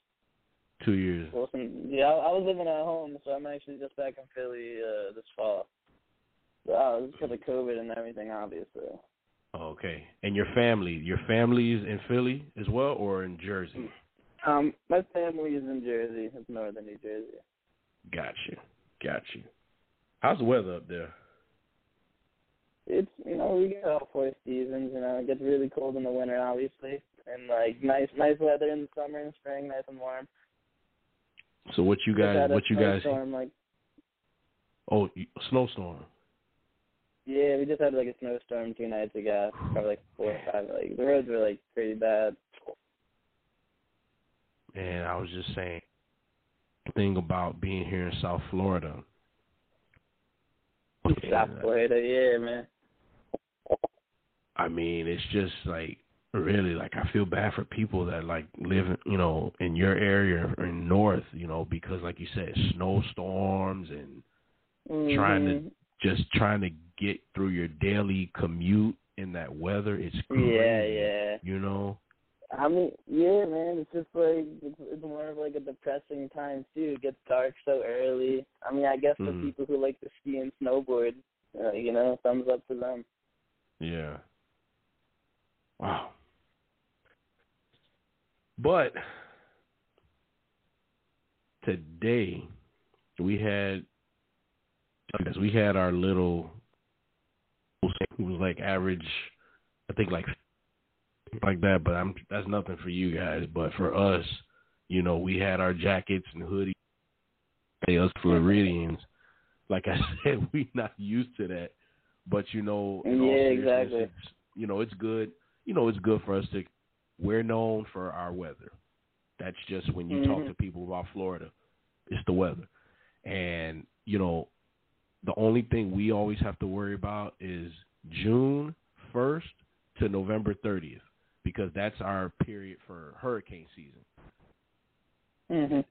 Two years. Well, some, yeah, I, I was living at home, so I'm actually just back in Philly uh, this fall. So, uh, because of COVID and everything, obviously. Okay. And your family, your family is in Philly as well, or in Jersey? Um, my family is in Jersey. It's northern New Jersey. Got you. Got you. How's the weather up there? It's you know we get all four seasons. You know it gets really cold in the winter, obviously, and like nice nice weather in the summer and spring, nice and warm. So what you guys? What you guys? snowstorm, like Oh, snowstorm. yeah, we just had like a snowstorm two nights ago, probably like four or five. Like the roads were like pretty bad. And I was just saying, thing about being here in South Florida. South Florida, yeah, man. I mean, it's just like really like I feel bad for people that like live, you know, in your area or in north, you know, because like you said, snowstorms and Trying to- Mhm. just trying to get through your daily commute in that weather. It's crazy. Yeah, yeah. You know. I mean, yeah, man. It's just like it's, it's more of like a depressing time too. It gets dark so early. I mean, I guess for Mhm. people who like to ski and snowboard, uh, you know, thumbs up to them. Yeah. Wow. But today we had we had our little who was like average I think like like that, but I'm that's nothing for you guys. But for us, you know, we had our jackets and hoodies. Hey, us Floridians, like I said, we not used to that. But you know, Yeah, exactly. You know, it's good. You know, it's good for us to. We're known for our weather. That's just when you talk Mhm. to people about Florida, it's the weather. And you know, the only thing we always have to worry about is June first to November thirtieth, because that's our period for hurricane season. Mhm.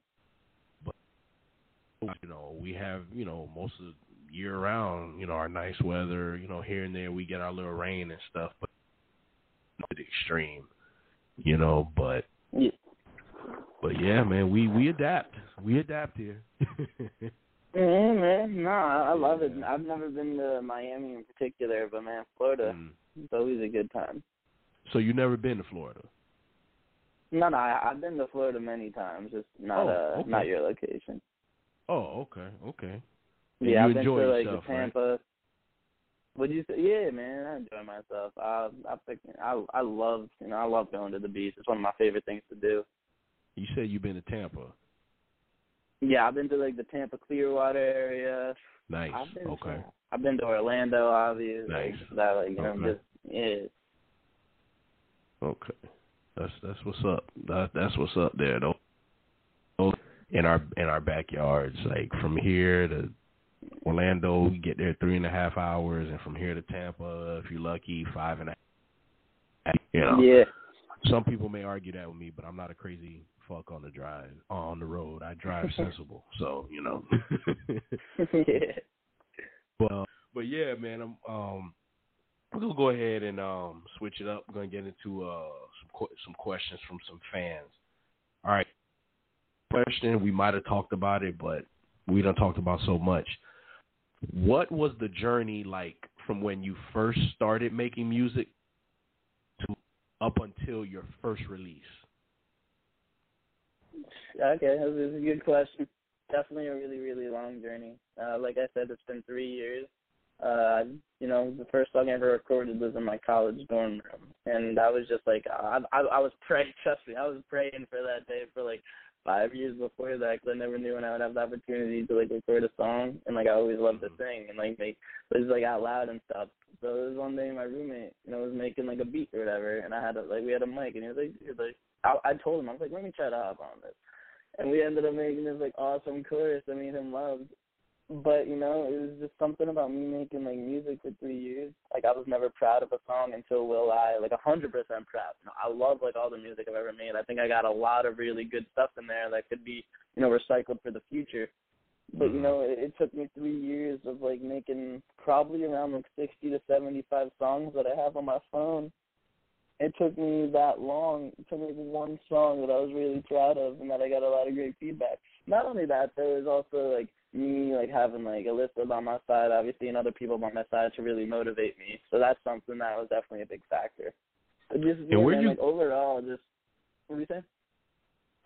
But, you know, we have, you know, most of the year round, you know, our nice weather, you know, here and there we get our little rain and stuff, but not to the extreme, you know, but Yeah. but yeah, man, we we adapt. We adapt here. Mhm, man. No, I, love it. I've never been to Miami in particular, but man, Florida, Mm. it's always a good time. So you never been to Florida? No, no, I, I've been to Florida many times. Just not Oh, uh okay. not your location. Oh, okay, okay. And yeah, you I've been enjoy to like yourself, the right? Would you say? Yeah, man, I enjoy myself. I I think I I love you know I love going to the beach. It's one of my favorite things to do. You said you've been to Tampa. Yeah, I've been to like the Tampa Clearwater area. Nice. I've been Okay. To, I've been to Orlando, obviously. Nice. Like, that like you know Okay. just yeah. Okay. That's that's what's up. That that's what's up there though. Oh, In our in our backyards, like from here to Orlando, you get there three and a half hours, and from here to Tampa, if you're lucky, five and a half. You know, Yeah. some people may argue that with me, but I'm not a crazy fuck on the drive on the road. I drive sensible, so you know. yeah. But uh, but yeah, man, I'm um we're gonna go ahead and um switch it up. We're gonna get into uh some qu- some questions from some fans. All right, question we might have talked about it, but we don't talked about so much. What was the journey like from when you first started making music to up until your first release? Okay, this is a good question. Definitely a really, really long journey. Uh, like I said, it's been three years. Uh, you know, the first song I ever recorded was in my college dorm room, and I was just like, I, I, I was praying. Trust me, I was praying for that day for like five years before that, because I never knew when I would have the opportunity to like record a song, and like I always loved to mm-hmm. sing and like make it was like out loud and stuff. So it was one day my roommate, you know, was making like a beat or whatever, and I had a, like we had a mic, and he was like, was like, I, I told him I was like, let me try to hop on this and we ended up making this like awesome chorus that made him loved. But you know, it was just something about me making like music for three years. Like I was never proud of a song until Will I, like a hundred percent proud. You know, I love like all the music I've ever made. I think I got a lot of really good stuff in there that could be, you know, recycled for the future. But you Mhm. know, it, it took me three years of like making probably around like sixty to seventy five songs that I have on my phone it took me that long to make one song that I was really proud of and that I got a lot of great feedback. Not only that, there was also like me like having like a listener by my side, obviously, and other people by my side to really motivate me. So that's something that was definitely a big factor. But just yeah, where'd man, you- like overall, just what were you saying?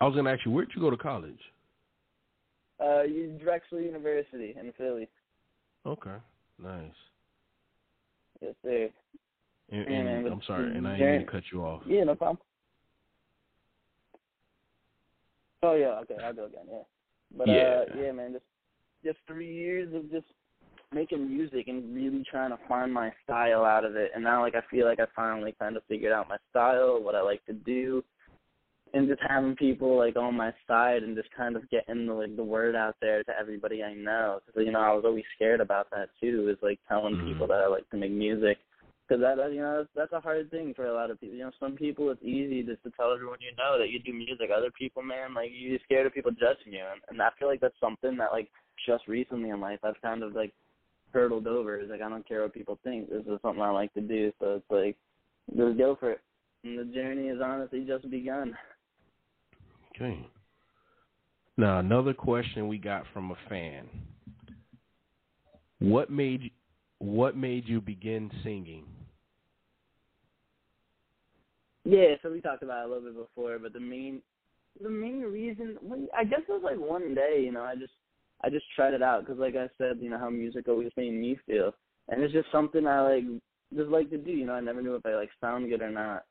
I was gonna ask you, where'd you go to college? Uh, Drexel University in Philly. Okay, nice. Yes, sir. And, Yeah, and I'm sorry, and I didn't mean to cut you off. Yeah, no problem. Oh yeah, okay, I'll go again. Yeah, but Yeah. uh, yeah, man, just just three years of just making music and really trying to find my style out of it, and now like I feel like I finally kind of figured out my style, what I like to do, and just having people like on my side and just kind of getting the like the word out there to everybody I know. Because you know I was always scared about that too, is like telling Mhm. people that I like to make music because that that, you know that's, that's a hard thing for a lot of people. You know, some people it's easy just to tell everyone you know that you do music. Other people, man, like you're scared of people judging you, and, and I feel like that's something that like just recently in life I've kind of like hurdled over. Is like I don't care what people think. This is something I like to do, so it's like just go for it. And the journey is honestly just begun. Okay. Now another question we got from a fan. What made you, what made you begin singing? Yeah, so we talked about it a little bit before, but the main the main reason, I guess it was like one day, you know, I just I just tried it out because, like I said, you know how music always made me feel, and it's just something I like just like to do. You know, I never knew if I like sound good or not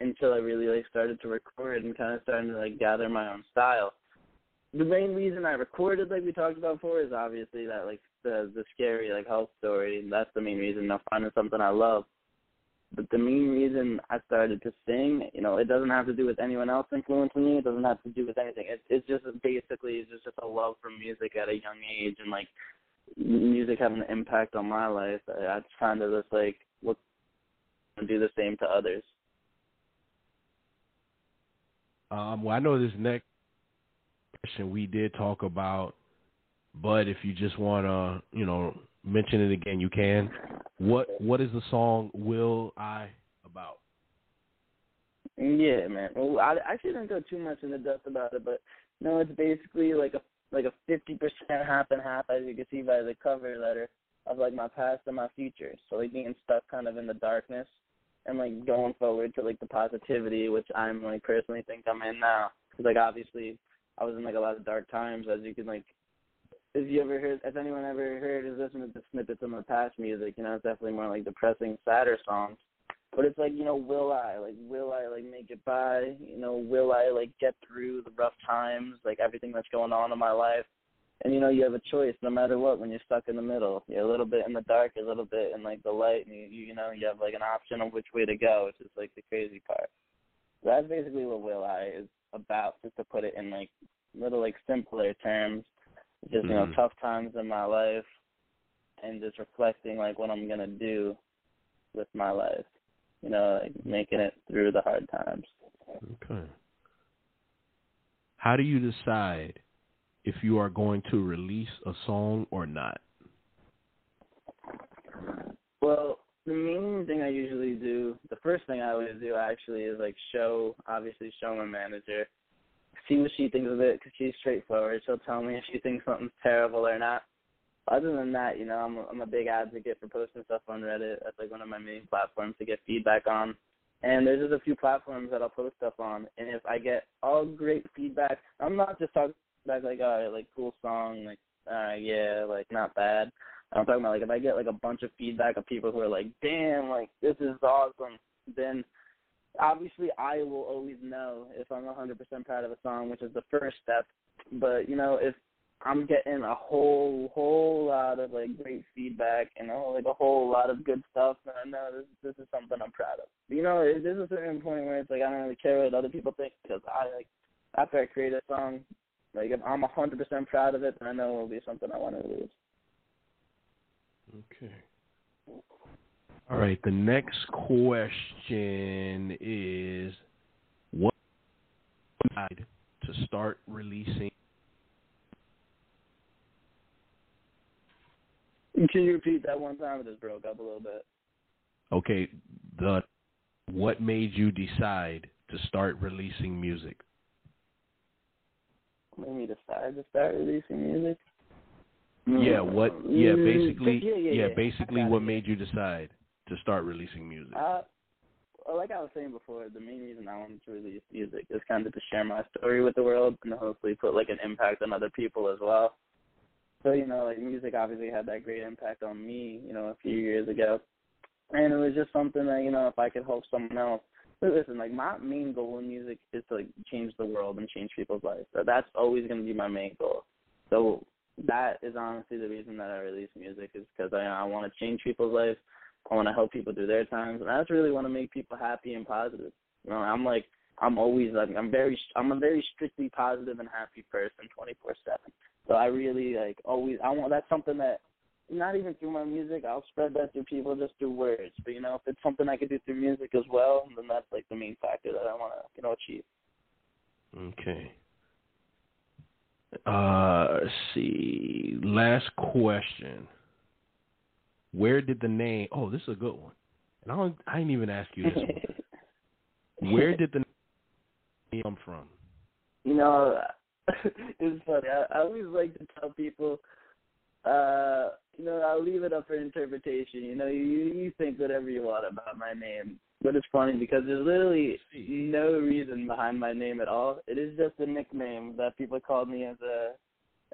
until I really like started to record and kind of starting to like gather my own style. The main reason I recorded, like we talked about before, is obviously that like the the scary like health story. That's the main reason. Know, finding something I love. But the main reason I started to sing, you know, it doesn't have to do with anyone else influencing me. It doesn't have to do with anything. It's it's just basically it's just, a love for music at a young age and like music having an impact on my life. I, I just kind of just like look and do the same to others. Um, well, I know this next question we did talk about, but if you just want to, you know, mention it again, you can. What What is the song "Will I" about? Yeah, man. Well, I actually didn't go too much into depth about it, but no, it's basically like a like a fifty percent half and half, as you can see by the cover letter, of like my past and my future. So like being stuck kind of in the darkness, and like going forward to like the positivity, which I'm like personally think I'm in now. Because like obviously I was in like a lot of dark times, as you can like. If you ever heard, if anyone ever heard or listened to snippets of my past music, you know it's definitely more like depressing, sadder songs. But it's like you know, will I like will I like make it by? You know, will I like get through the rough times, like everything that's going on in my life? and you know you have a choice no matter what when you're stuck in the middle you're a little bit in the dark a little bit in like the light and you you know you have like an option of which way to go which is like the crazy part that's basically what will i is about just to put it in like little like simpler terms just you know Mhm. tough times in my life and just reflecting like what i'm going to do with my life you know like making it through the hard times Okay. How do you decide if you are going to release a song or not? Well, the main thing I usually do, the first thing I always do actually is like show, obviously show my manager, see what she thinks of it because she's straightforward. She'll tell me if she thinks something's terrible or not. Other than that, you know, I'm a, I'm a big advocate for posting stuff on Reddit. That's like one of my main platforms to get feedback on. And there's just a few platforms that I'll post stuff on. And if I get all great feedback, I'm not just talking back like, oh, like cool song, like, uh, yeah, like not bad. I'm talking about like if I get like a bunch of feedback of people who are like, damn, like this is awesome, then obviously I will always know if I'm 100% proud of a song, which is the first step. But you know, if I'm getting a whole whole lot of like great feedback and a whole, like a whole lot of good stuff, then I know this this is something I'm proud of. You know, there's a certain point where it's like I don't really care what other people think because I like after I create a song, like if I'm 100% proud of it, then I know it will be something I want to release. Okay. All right. The next question is what decide to start releasing Can you repeat that one time? It just broke up a little bit. okay, the what made you decide to start releasing music? Made me decide to start releasing music. Yeah, what yeah, Mm, basically yeah, yeah, yeah. basically what made you decide to start releasing music? Uh, well, like I was saying before, the main reason I wanted to release music is kind of to share my story with the world and hopefully put like an impact on other people as well. So you know, like music obviously had that great impact on me, you know, a few years ago, and it was just something that you know, if I could help someone else. But listen, like my main goal in music is to like change the world and change people's lives. So that's always going to be my main goal. So that is honestly the reason that I release music is because I I want to change people's lives. I want to help people through their times, and I just really want to make people happy and positive. You know, I'm like I'm always like I'm very I'm a very strictly positive and happy person, 24 seven. So I really like always I want that's something that not even through my music I'll spread that through people just through words. But you know, if it's something I could do through music as well, then that's like the main factor that I want to you know achieve. Okay. Uh, let's see. Last question. Where did the name? Oh, this is a good one. And I don't. I didn't even ask you this one. Where did the name come from? you know, it's funny. I, I always like to tell people, uh, you know, I'll leave it up for interpretation. You know, you you think whatever you want about my name, but it's funny because there's literally no reason behind my name at all. It is just a nickname that people called me as a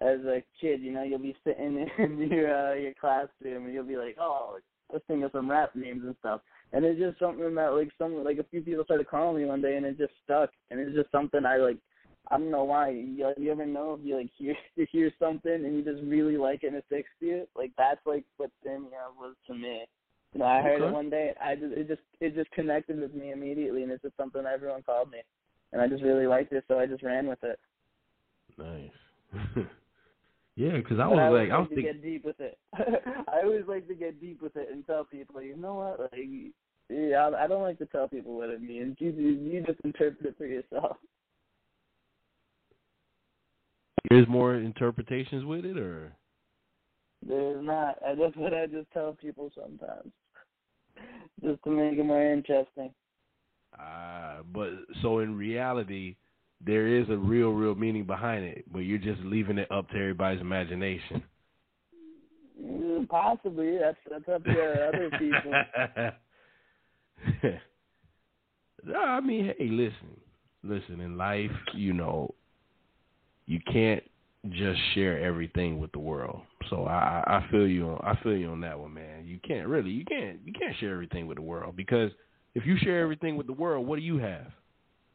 as a kid. You know, you'll be sitting in your uh, your classroom and you'll be like, oh, let's think of some rap names and stuff. And it's just something that like some like a few people started calling me one day and it just stuck. And it's just something I like I don't know why. You, you ever know if you like hear you hear something and you just really like it and it sticks to you? Like that's like what Sammy Ave was to me. You know, I heard Okay. it one day. I just it just it just connected with me immediately, and it's just something everyone called me, and I just really liked it, so I just ran with it. Nice. yeah, because I was I like, I was like to thinking. get deep with it. I always like to get deep with it and tell people, you know what? Like, yeah, I, don't like to tell people what it means. You you just interpret it for yourself. There's more interpretations with it, or There's not. I That's what I just tell people sometimes, just to make it more interesting. ah, but so in reality, there is a real, real meaning behind it, but you're just leaving it up to everybody's imagination. Mm, Possibly, that's that's up to other people. I mean, hey, listen, listen. In life, you know, you can't just share everything with the world. So I, I feel you. On, I feel you on that one, man. You can't really. You can't. You can't share everything with the world because if you share everything with the world, what do you have?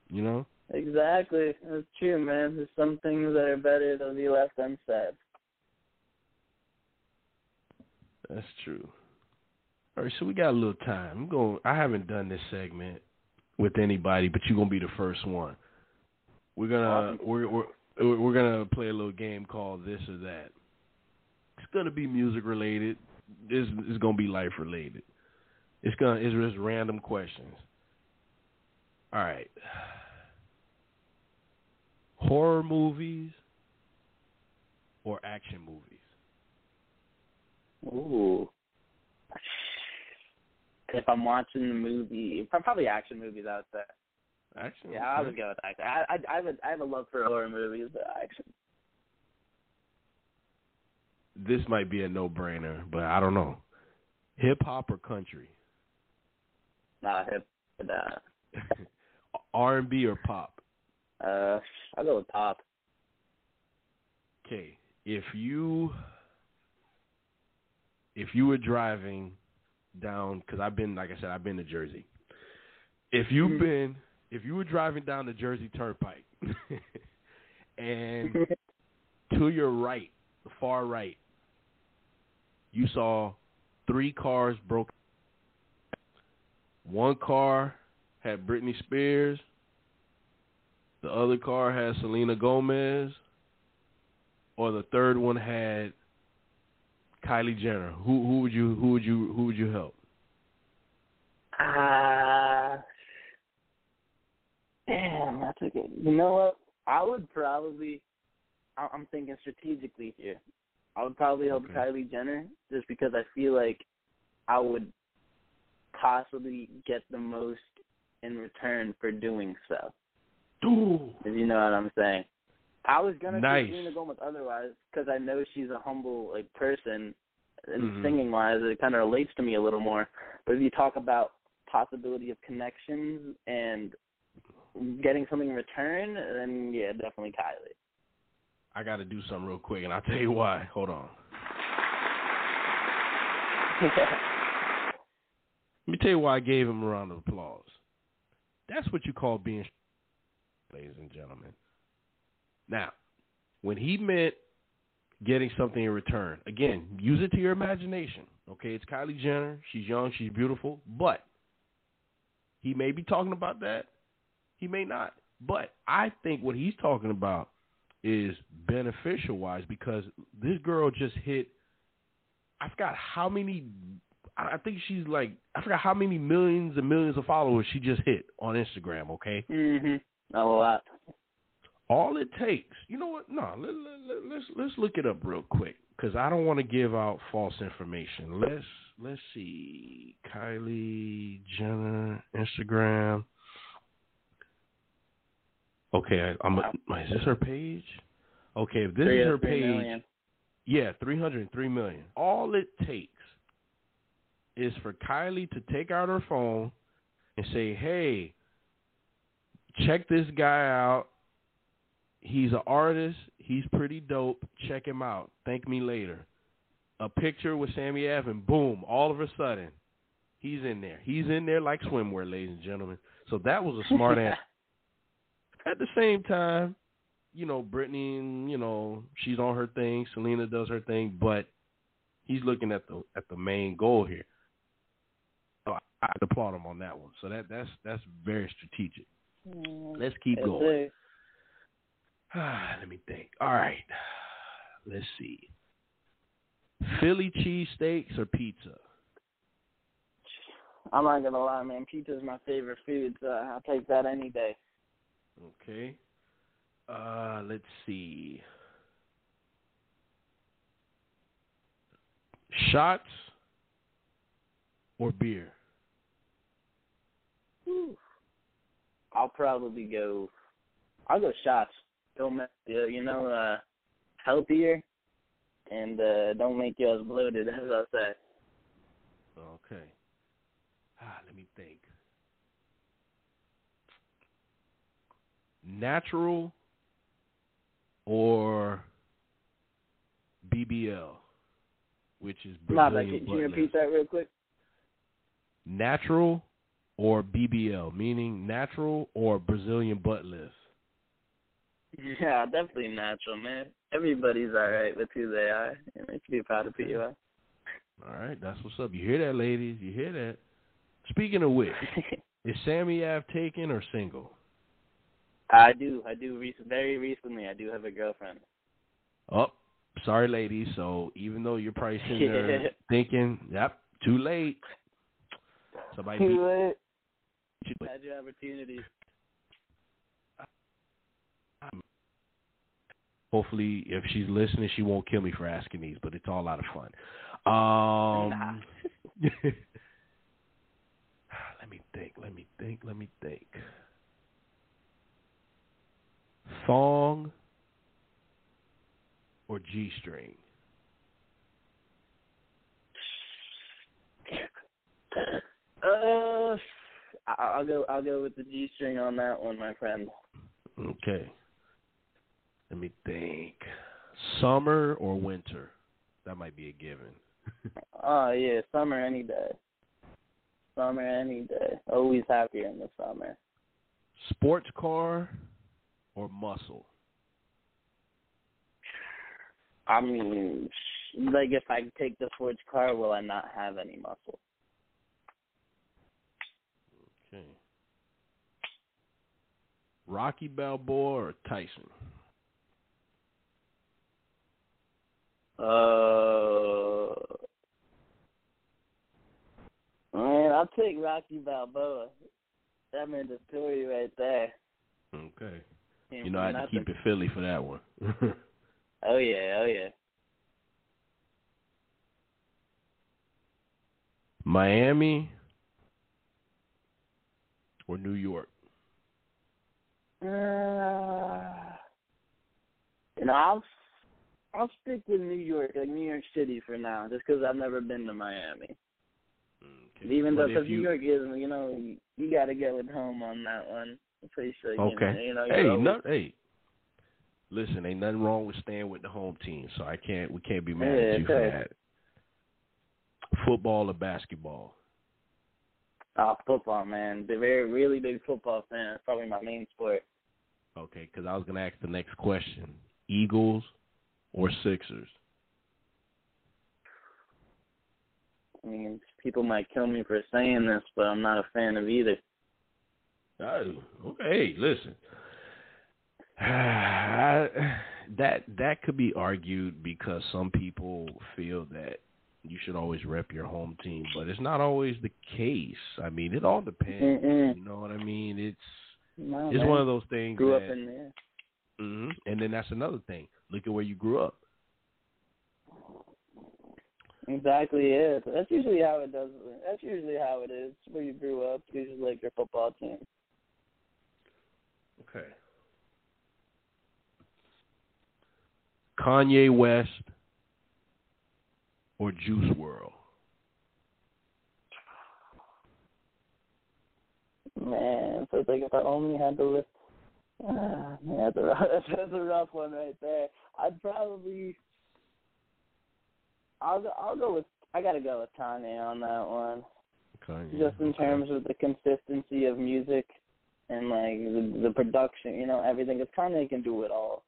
You know. Exactly. That's true, man. There's some things that are better to be left unsaid. That's true. All right, so we got a little time. I'm going. I haven't done this segment with anybody, but you're gonna be the first one. We're gonna awesome. we're, we're we're gonna play a little game called this or that. It's gonna be music related. This is gonna be life related. It's gonna it's just random questions. All right. Horror movies or action movies? Ooh if I'm watching the movie, probably action movies. I would say. Action. Yeah, I would go with action. I I I have a I have a love for horror movies, but action. This might be a no-brainer, but I don't know. Hip hop or country? Nah, hip. Nah. R and B or pop? Uh, I'll go with pop. Okay, if you if you were driving down because I've been like I said I've been to Jersey. If you've mm-hmm. been if you were driving down the Jersey Turnpike and to your right, the far right, you saw three cars broken. One car had Britney Spears. The other car had Selena Gomez. Or the third one had Kylie Jenner, who who would you who would you who would you help? Ah, uh, damn, that's a good. You know what? I would probably. I'm thinking strategically here. I would probably help okay. Kylie Jenner just because I feel like I would possibly get the most in return for doing so. Ooh. If you know what I'm saying. I was gonna nice. say Selena Gomez otherwise because I know she's a humble like person, and mm-hmm. singing wise, it kind of relates to me a little more. But if you talk about possibility of connections and getting something in return, then yeah, definitely Kylie. I got to do something real quick, and I'll tell you why. Hold on. Let me tell you why I gave him a round of applause. That's what you call being, ladies and gentlemen. Now, when he meant getting something in return, again, use it to your imagination. Okay, it's Kylie Jenner. She's young, she's beautiful, but he may be talking about that. He may not. But I think what he's talking about is beneficial wise because this girl just hit I forgot how many I think she's like I forgot how many millions and millions of followers she just hit on Instagram, okay? Mm-hmm. Mhm. A lot. All it takes, you know what? No, let, let, let's let's look it up real quick because I don't want to give out false information. Let's let's see, Kylie Jenner Instagram. Okay, I, am is this her page? Okay, if this is her page, million. yeah, three hundred three million. All it takes is for Kylie to take out her phone and say, "Hey, check this guy out. He's an artist. He's pretty dope. Check him out. Thank me later. A picture with Sammy Ave. Boom. All of a sudden, he's in there. He's in there like swimwear, ladies and gentlemen. So that was a smart answer. At the same time, you know, Britney, you know, she's on her thing. Selena does her thing, but he's looking at the at the main goal here. So I, I applaud him on that one. So that that's that's very strategic. Mm, Let's keep going. Let me think. All right. Let's see. Philly cheesesteaks or pizza? I'm not gonna lie, man. Pizza is my favorite food, so I'll take that any day. Okay. Uh, let's see. Shots or beer? I'll probably go. I'll go shots. Don't you know, uh, healthier, and uh, don't make you as bloated. As I say. Okay. Ah, let me think. Natural or BBL, which is Brazilian. Nah, like, can you repeat that real quick? Natural or BBL, meaning natural or Brazilian butt lift. Yeah, definitely natural, man. Everybody's all right with who they are. You be proud of who you are. All right, that's what's up. You hear that, ladies? You hear that? Speaking of which, is Sammy Ave taken or single? I do. I do. Rec- very recently, I do have a girlfriend. Oh, sorry, ladies. So even though you're probably sitting there thinking, "Yep, too late," somebody beat Too late. You. Had your opportunity. Hopefully, if she's listening, she won't kill me for asking these, but it's all a lot of fun. Um, let me think. Let me think. Let me think. Thong or G string? Uh, I'll go. I'll go with the G string on that one, my friend. Okay. Let me think. Summer or winter? That might be a given. Oh yeah, summer any day. Summer any day. Always happier in the summer. Sports car or muscle? I mean, like if I take the sports car, will I not have any muscle? Rocky Balboa or Tyson? Uh, man, I'll take Rocky Balboa. That meant the story right there. Okay. Came You know, I had to keep it Philly for that one. Oh yeah, oh yeah. Miami or New York? Uh, you know, I'll I'll stick with New York, like New York City for now, just because I've never been to Miami. Okay. Even though, because New York is, you know, you, you got to go with home on that one. I'm pretty sure. You Okay. Know, you know, Hey, you're no, hey. Listen, ain't nothing wrong with staying with the home team, so I can't. We can't be mad Yeah, at you for that. Football or basketball? Oh, football, man. They're very, really big football fan. It's probably my main sport. Okay, because I was gonna ask the next question: Eagles or Sixers? I mean, people might kill me for saying this, but I'm not a fan of either. Oh, okay. Listen, that that could be argued because some people feel that you should always rep your home team, but it's not always the case. I mean, it all depends. Mm-mm. You know what I mean? It's No, it's man. one of those things. Grew that, up in there. hmm And then that's another thing. Look at where you grew up. Exactly, yeah. That's usually how it does. That's usually how it is. Where you grew up, usually like your football team. Okay. Kanye West or Juice WRLD? Man, so like if I only had to list, ah, man, that's a rough, that's a rough one right there. I'd probably, I'll go, I'll go with, I gotta go with Kanye on that one, Kanye. just in okay. terms of the consistency of music and like the, the production, you know, everything. Because Kanye can do it all.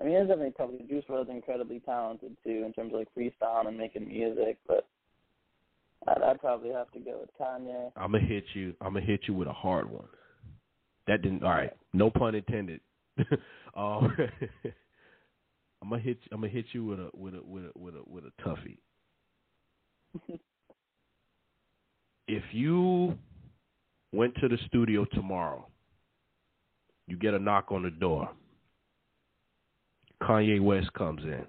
I mean, he's definitely probably Juice WRLD's incredibly talented too in terms of like freestyling and making music, but. I'd, I'd probably have to go with Kanye. I'm gonna hit you. I'm gonna hit you with a hard one. That didn't. All right. No pun intended. um, I'm gonna hit. I'm gonna hit you with a with a with a with a with a toughie. if you went to the studio tomorrow, you get a knock on the door. Kanye West comes in.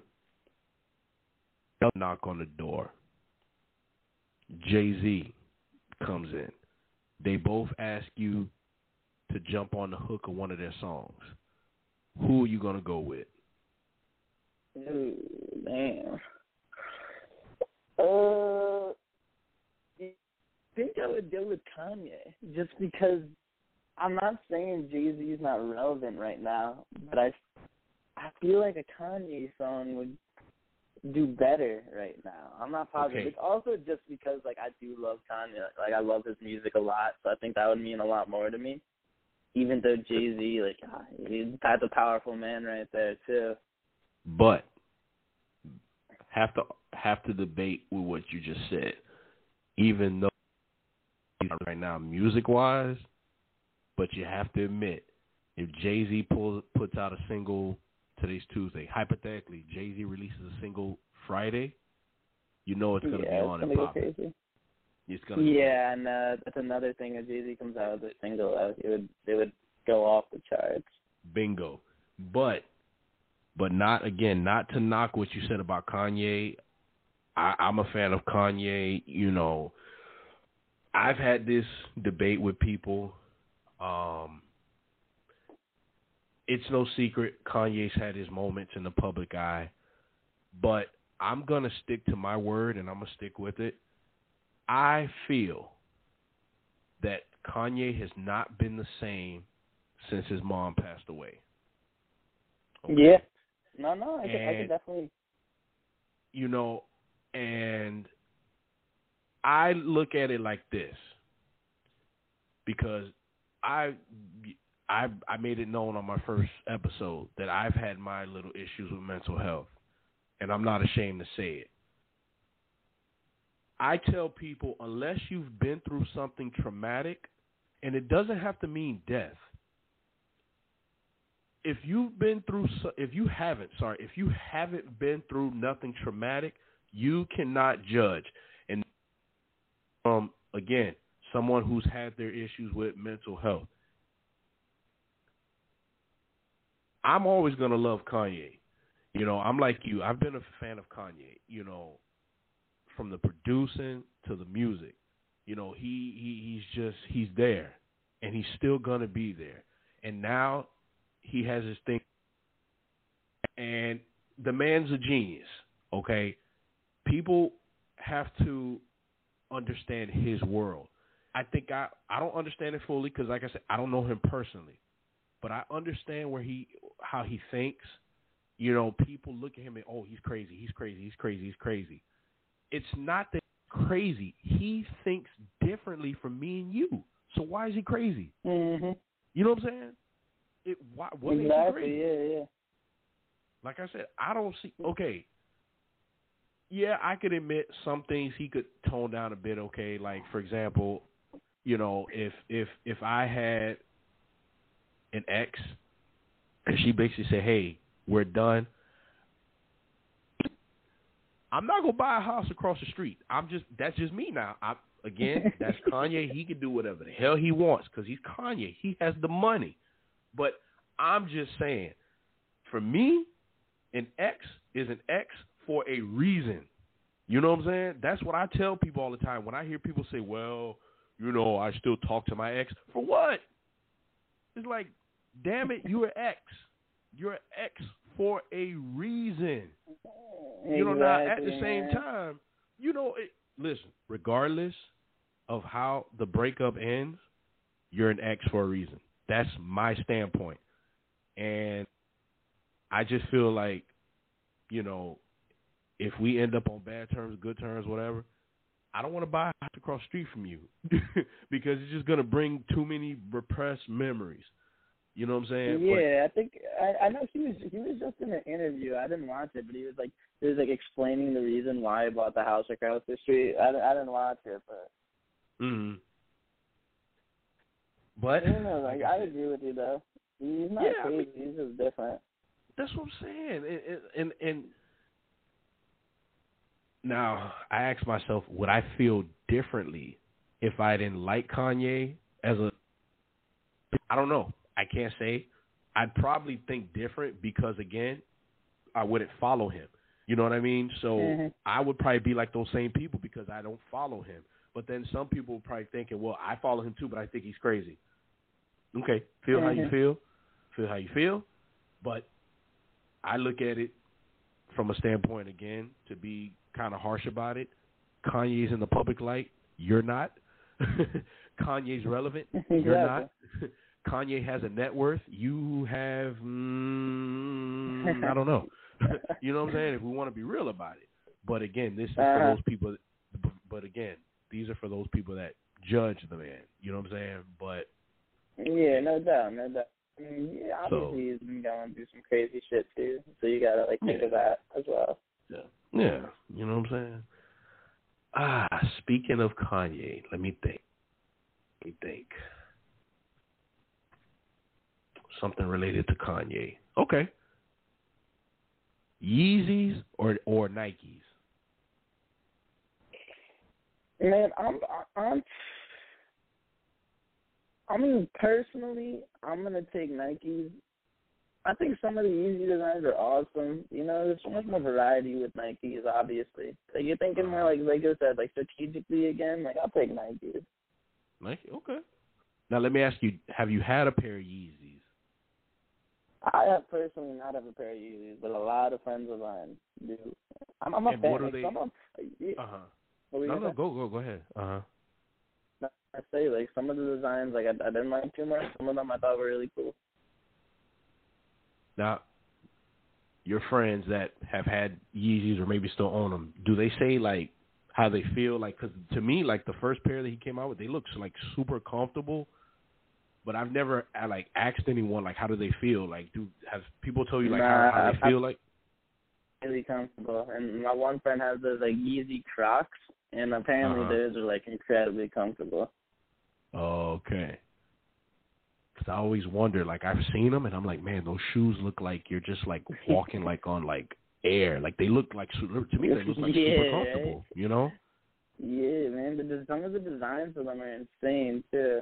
They'll Knock on the door. Jay Z comes in. They both ask you to jump on the hook of one of their songs. Who are you gonna go with? Ooh, damn. Uh, I think I would go with Kanye, just because I'm not saying Jay Z is not relevant right now, but I I feel like a Kanye song would do better right now. I'm not positive. Okay. It's also just because like I do love Kanye. Like I love his music a lot, so I think that would mean a lot more to me. Even though Jay Z, like ah, he's that's a powerful man right there too. But have to have to debate with what you just said. Even though right now music wise, but you have to admit if Jay Z pulls puts out a single today's Tuesday, hypothetically Jay Z releases a single Friday, you know it's gonna yeah, be on it's and gonna go popping. crazy. It's gonna Yeah, and uh, that's another thing. If Jay Z comes out with a single, uh, it would it would go off the charts. bingo. But but not again, not to knock what you said about Kanye. I, I'm a fan of Kanye. You know, I've had this debate with people. Um, it's no secret Kanye's had his moments in the public eye, but I'm gonna stick to my word and I'm gonna stick with it. I feel that Kanye has not been the same since his mom passed away. Okay? Yeah. No, no, I could, I could definitely. you know, and I look at it like this because I I I made it known on my first episode that I've had my little issues with mental health and I'm not ashamed to say it. I tell people unless you've been through something traumatic and it doesn't have to mean death. If you've been through, if you haven't, sorry, if you haven't been through nothing traumatic, you cannot judge. And um again, someone who's had their issues with mental health. I'm always gonna love Kanye. You know, I'm like you. I've been a fan of Kanye. You know, from the producing to the music. You know, he, he he's just he's there, and he's still gonna be there. And now he has his thing, and the man's a genius. Okay, people have to understand his world. I think I I don't understand it fully because, like I said, I don't know him personally, but I understand where he how he thinks. You know, people look at him and oh, he's crazy, he's crazy, he's crazy, he's crazy. It's not that he's crazy. He thinks differently from me and you. So why is he crazy? Mhm. You know what I'm saying? It why what makes him Exactly. crazy? Yeah, yeah. Like I said, I don't see. Okay, yeah, I could admit some things he could tone down a bit. Okay, like for example, you know, if if if I had an ex and she basically said, "Hey, we're done," I'm not gonna buy a house across the street. I'm just that's just me now. I again, that's Kanye. He can do whatever the hell he wants because he's Kanye. He has the money. But I'm just saying, for me, an ex is an ex for a reason. You know what I'm saying? That's what I tell people all the time. When I hear people say, "Well, you know, I still talk to my ex," for what? It's like, damn it, you're an ex. You're an ex for a reason. You know, now at the same time, you know, it, listen, regardless of how the breakup ends, you're an ex for a reason. That's my standpoint. And I just feel like, you know, if we end up on bad terms, good terms, whatever, I don't want to buy a house across the street from you because it's just going to bring too many repressed memories. You know what I'm saying? But- Yeah, I think I, I know he was he was just in an interview. I didn't watch it, but he was like he was like explaining the reason why he bought the house across the street. I, I didn't watch it, but Mhm. But I don't know. Like I agree with you though. He's not Yeah, I mean- he's just different. that's what I'm saying. And and and now I ask myself, would I feel differently if I didn't like Kanye as a? I don't know. I can't say. I'd probably think different because again, I wouldn't follow him. You know what I mean? So Mhm. I would probably be like those same people because I don't follow him. But then some people probably thinking, well, I follow him too, but I think he's crazy. Okay, feel how you Mhm. feel, feel how you feel, but I look at it from a standpoint again to be kind of harsh about it. Kanye's in the public light, you're not. Kanye's relevant, you're not. Kanye has a net worth. You have, mm, I don't know. you know what I'm saying? If we want to be real about it. But again, this is Uh-huh. for those people. But again, these are for those people that judge the man. You know what I'm saying? But Yeah, no doubt, no doubt. I mean, yeah, So- obviously he's been going through some crazy shit too, so you gotta like think Yeah. of that as well. yeah, yeah. You know what I'm saying? Ah, speaking of Kanye, let me think. Let me think. Something related to Kanye. Okay. Yeezys or or Nikes? Man, I'm, I'm, I mean, personally, I'm gonna take Nikes. I think some of the Yeezy designs are awesome. You know, there's so much more variety with Nikes. Obviously, like you're thinking more like, like I said, like strategically again. Like I'll take Nikes. Nike. Okay. Now let me ask you: Have you had a pair of Yeezys? I have personally not have a pair of Yeezys, but a lot of friends of mine do. I'm, I'm a And fan. what are they- yeah, Uh huh. what were you No, no, go, go, go ahead. Uh huh. I say like some of the designs like I, I didn't like too much. Some of them I thought were really cool. Now, your friends that have had Yeezys or maybe still own them, do they say like how they feel? Like, cause to me, like the first pair that he came out with, they look like super comfortable. But I've never I, like asked anyone like how do they feel? Like, do have people told you like Nah, how, how they I- feel like? Really comfortable. And my one friend has those like Yeezy Crocs, and apparently Uh-huh. those are like incredibly comfortable. Okay. Cause I always wonder, like I've seen them, and I'm like, man, those shoes look like you're just like walking like on like air. Like they look like to me, they look like super Yeah. comfortable. You know? Yeah, man. The, some of the designs of them are insane too.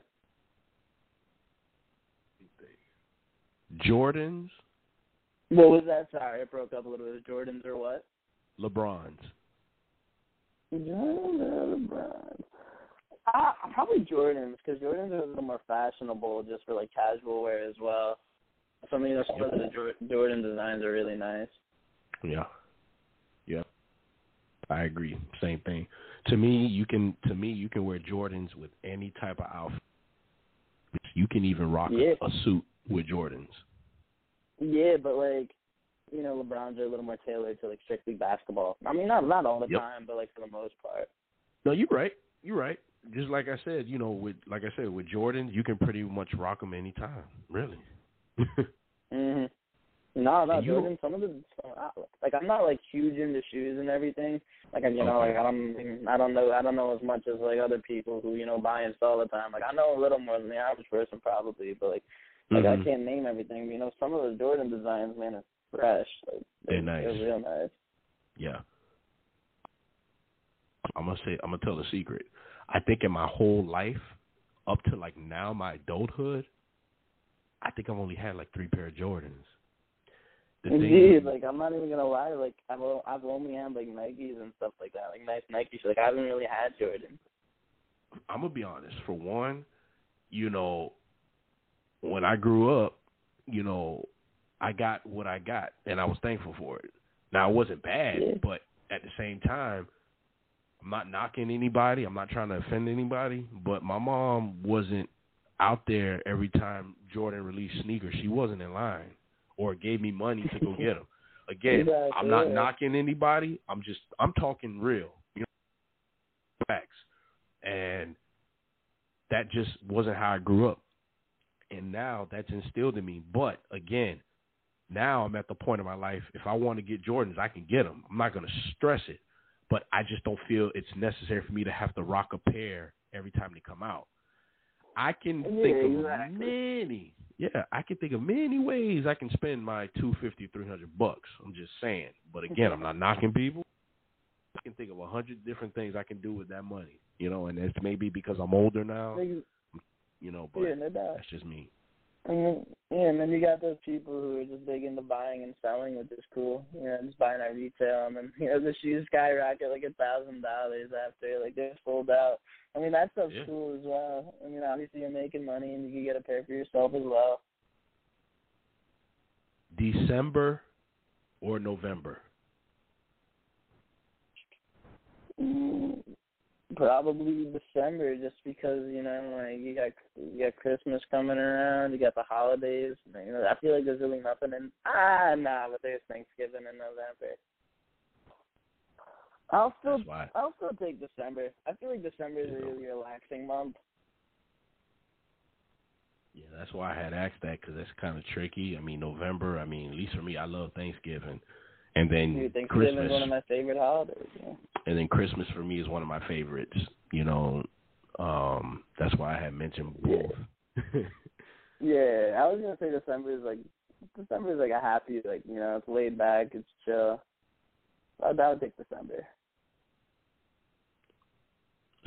Jordans, What was that? Sorry, it broke up a little bit. Jordans or what? LeBrons. LeBron? Ah, probably Jordans because Jordans are a little more fashionable just for like casual wear as well. Some of the some of the Jor- Jordan designs are really nice. Yeah. Yeah. I agree. Same thing. To me, you can to me you can wear Jordans with any type of outfit. You can even rock a- a, suit with Jordans. Yeah, but like, you know, LeBron's are a little more tailored to like strictly basketball. I mean, not not all the Yep. time, but like for the most part. No, you're right. You're right. Just like I said, you know, with like I said, with Jordans, you can pretty much rock them anytime. Really. Mhm. No, no, And you- Jordan. Some of the like, I'm not like huge into shoes and everything. Like, you know, Okay. like I don't, I don't know, I don't know as much as like other people who you know buy and sell all the time. Like, I know a little more than the average person probably, but like, like I Mhm. can't name everything. You know, some of the Jordan designs, man, are fresh. Like, They're nice. They're real nice. Yeah. I'm gonna say I'm gonna tell a secret. I think in my whole life, up to like now, my adulthood, I think I've only had like three pair of Jordans. The Indeed, is- like I'm not even gonna lie, like I've I've only had like Nikes and stuff like that, like nice Nikes. Like I haven't really had Jordan. I'm gonna be honest. For one, you know, when I grew up, you know, I got what I got, and I was thankful for it. Now it wasn't bad, Yeah. but at the same time, I'm not knocking anybody. I'm not trying to offend anybody, but my mom wasn't out there every time Jordan released sneakers. She wasn't in line or gave me money to go get them. Again, Exactly, I'm not knocking anybody. I'm just I'm talking real, you know, facts, and that just wasn't how I grew up. And now that's instilled in me. But again, now I'm at the point in my life. If I want to get Jordans, I can get them. I'm not going to stress it, but I just don't feel it's necessary for me to have to rock a pair every time they come out. I can Yeah, think of exactly. many. Yeah, I can think of many ways I can spend my two fifty, three hundred bucks. I'm just saying. But again, I'm not knocking people. I can think of a hundred different things I can do with that money. You know, and it's maybe because I'm older now. You know, but yeah, no doubt. that's just me. And then, yeah, and then you got those people who are just big into buying and selling, which is cool. You know, just buying at retail, and then you know the shoes skyrocket like a thousand dollars after like they're sold out. I mean, that stuff's Yeah. cool as well. I mean, obviously you're making money, and you can get a pair for yourself as well. December or November. Mm, probably December, just because you know, like you got you got Christmas coming around, you got the holidays. You know, I feel like there's really nothing in ah nah, but there's Thanksgiving in November. I'll still I'll still take December. I feel like December is a really relaxing month. Yeah, that's why I had asked that because that's kind of tricky. I mean, November. I mean, at least for me, I love Thanksgiving, and then Dude, Thanksgiving Christmas. is one of my favorite holidays. Yeah. And then Christmas for me is one of my favorites. You know, um, that's why I had mentioned both. yeah, I was gonna say December is like December is like a happy, like you know, it's laid back, it's chill. I would take December.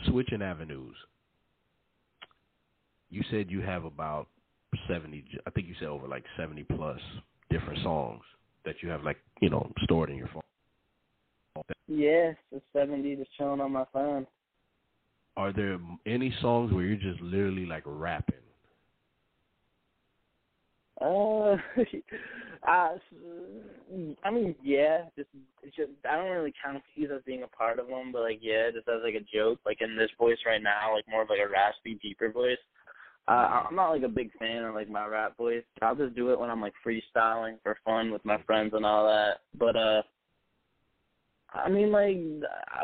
Switching avenues. You said you have about seventy. I think you said over like seventy plus different songs that you have like you know stored in your phone. Yes, it's seventy just chilling on my phone. Are there any songs where you're just literally like rapping? Uh, uh, I mean, yeah, just, just I don't really count these as being a part of them, but like, yeah, just as like a joke, like in this voice right now, like more of like a raspy, deeper voice. Uh, I'm not like a big fan of like my rap voice. I'll just do it when I'm like freestyling for fun with my friends and all that. But uh, I mean, like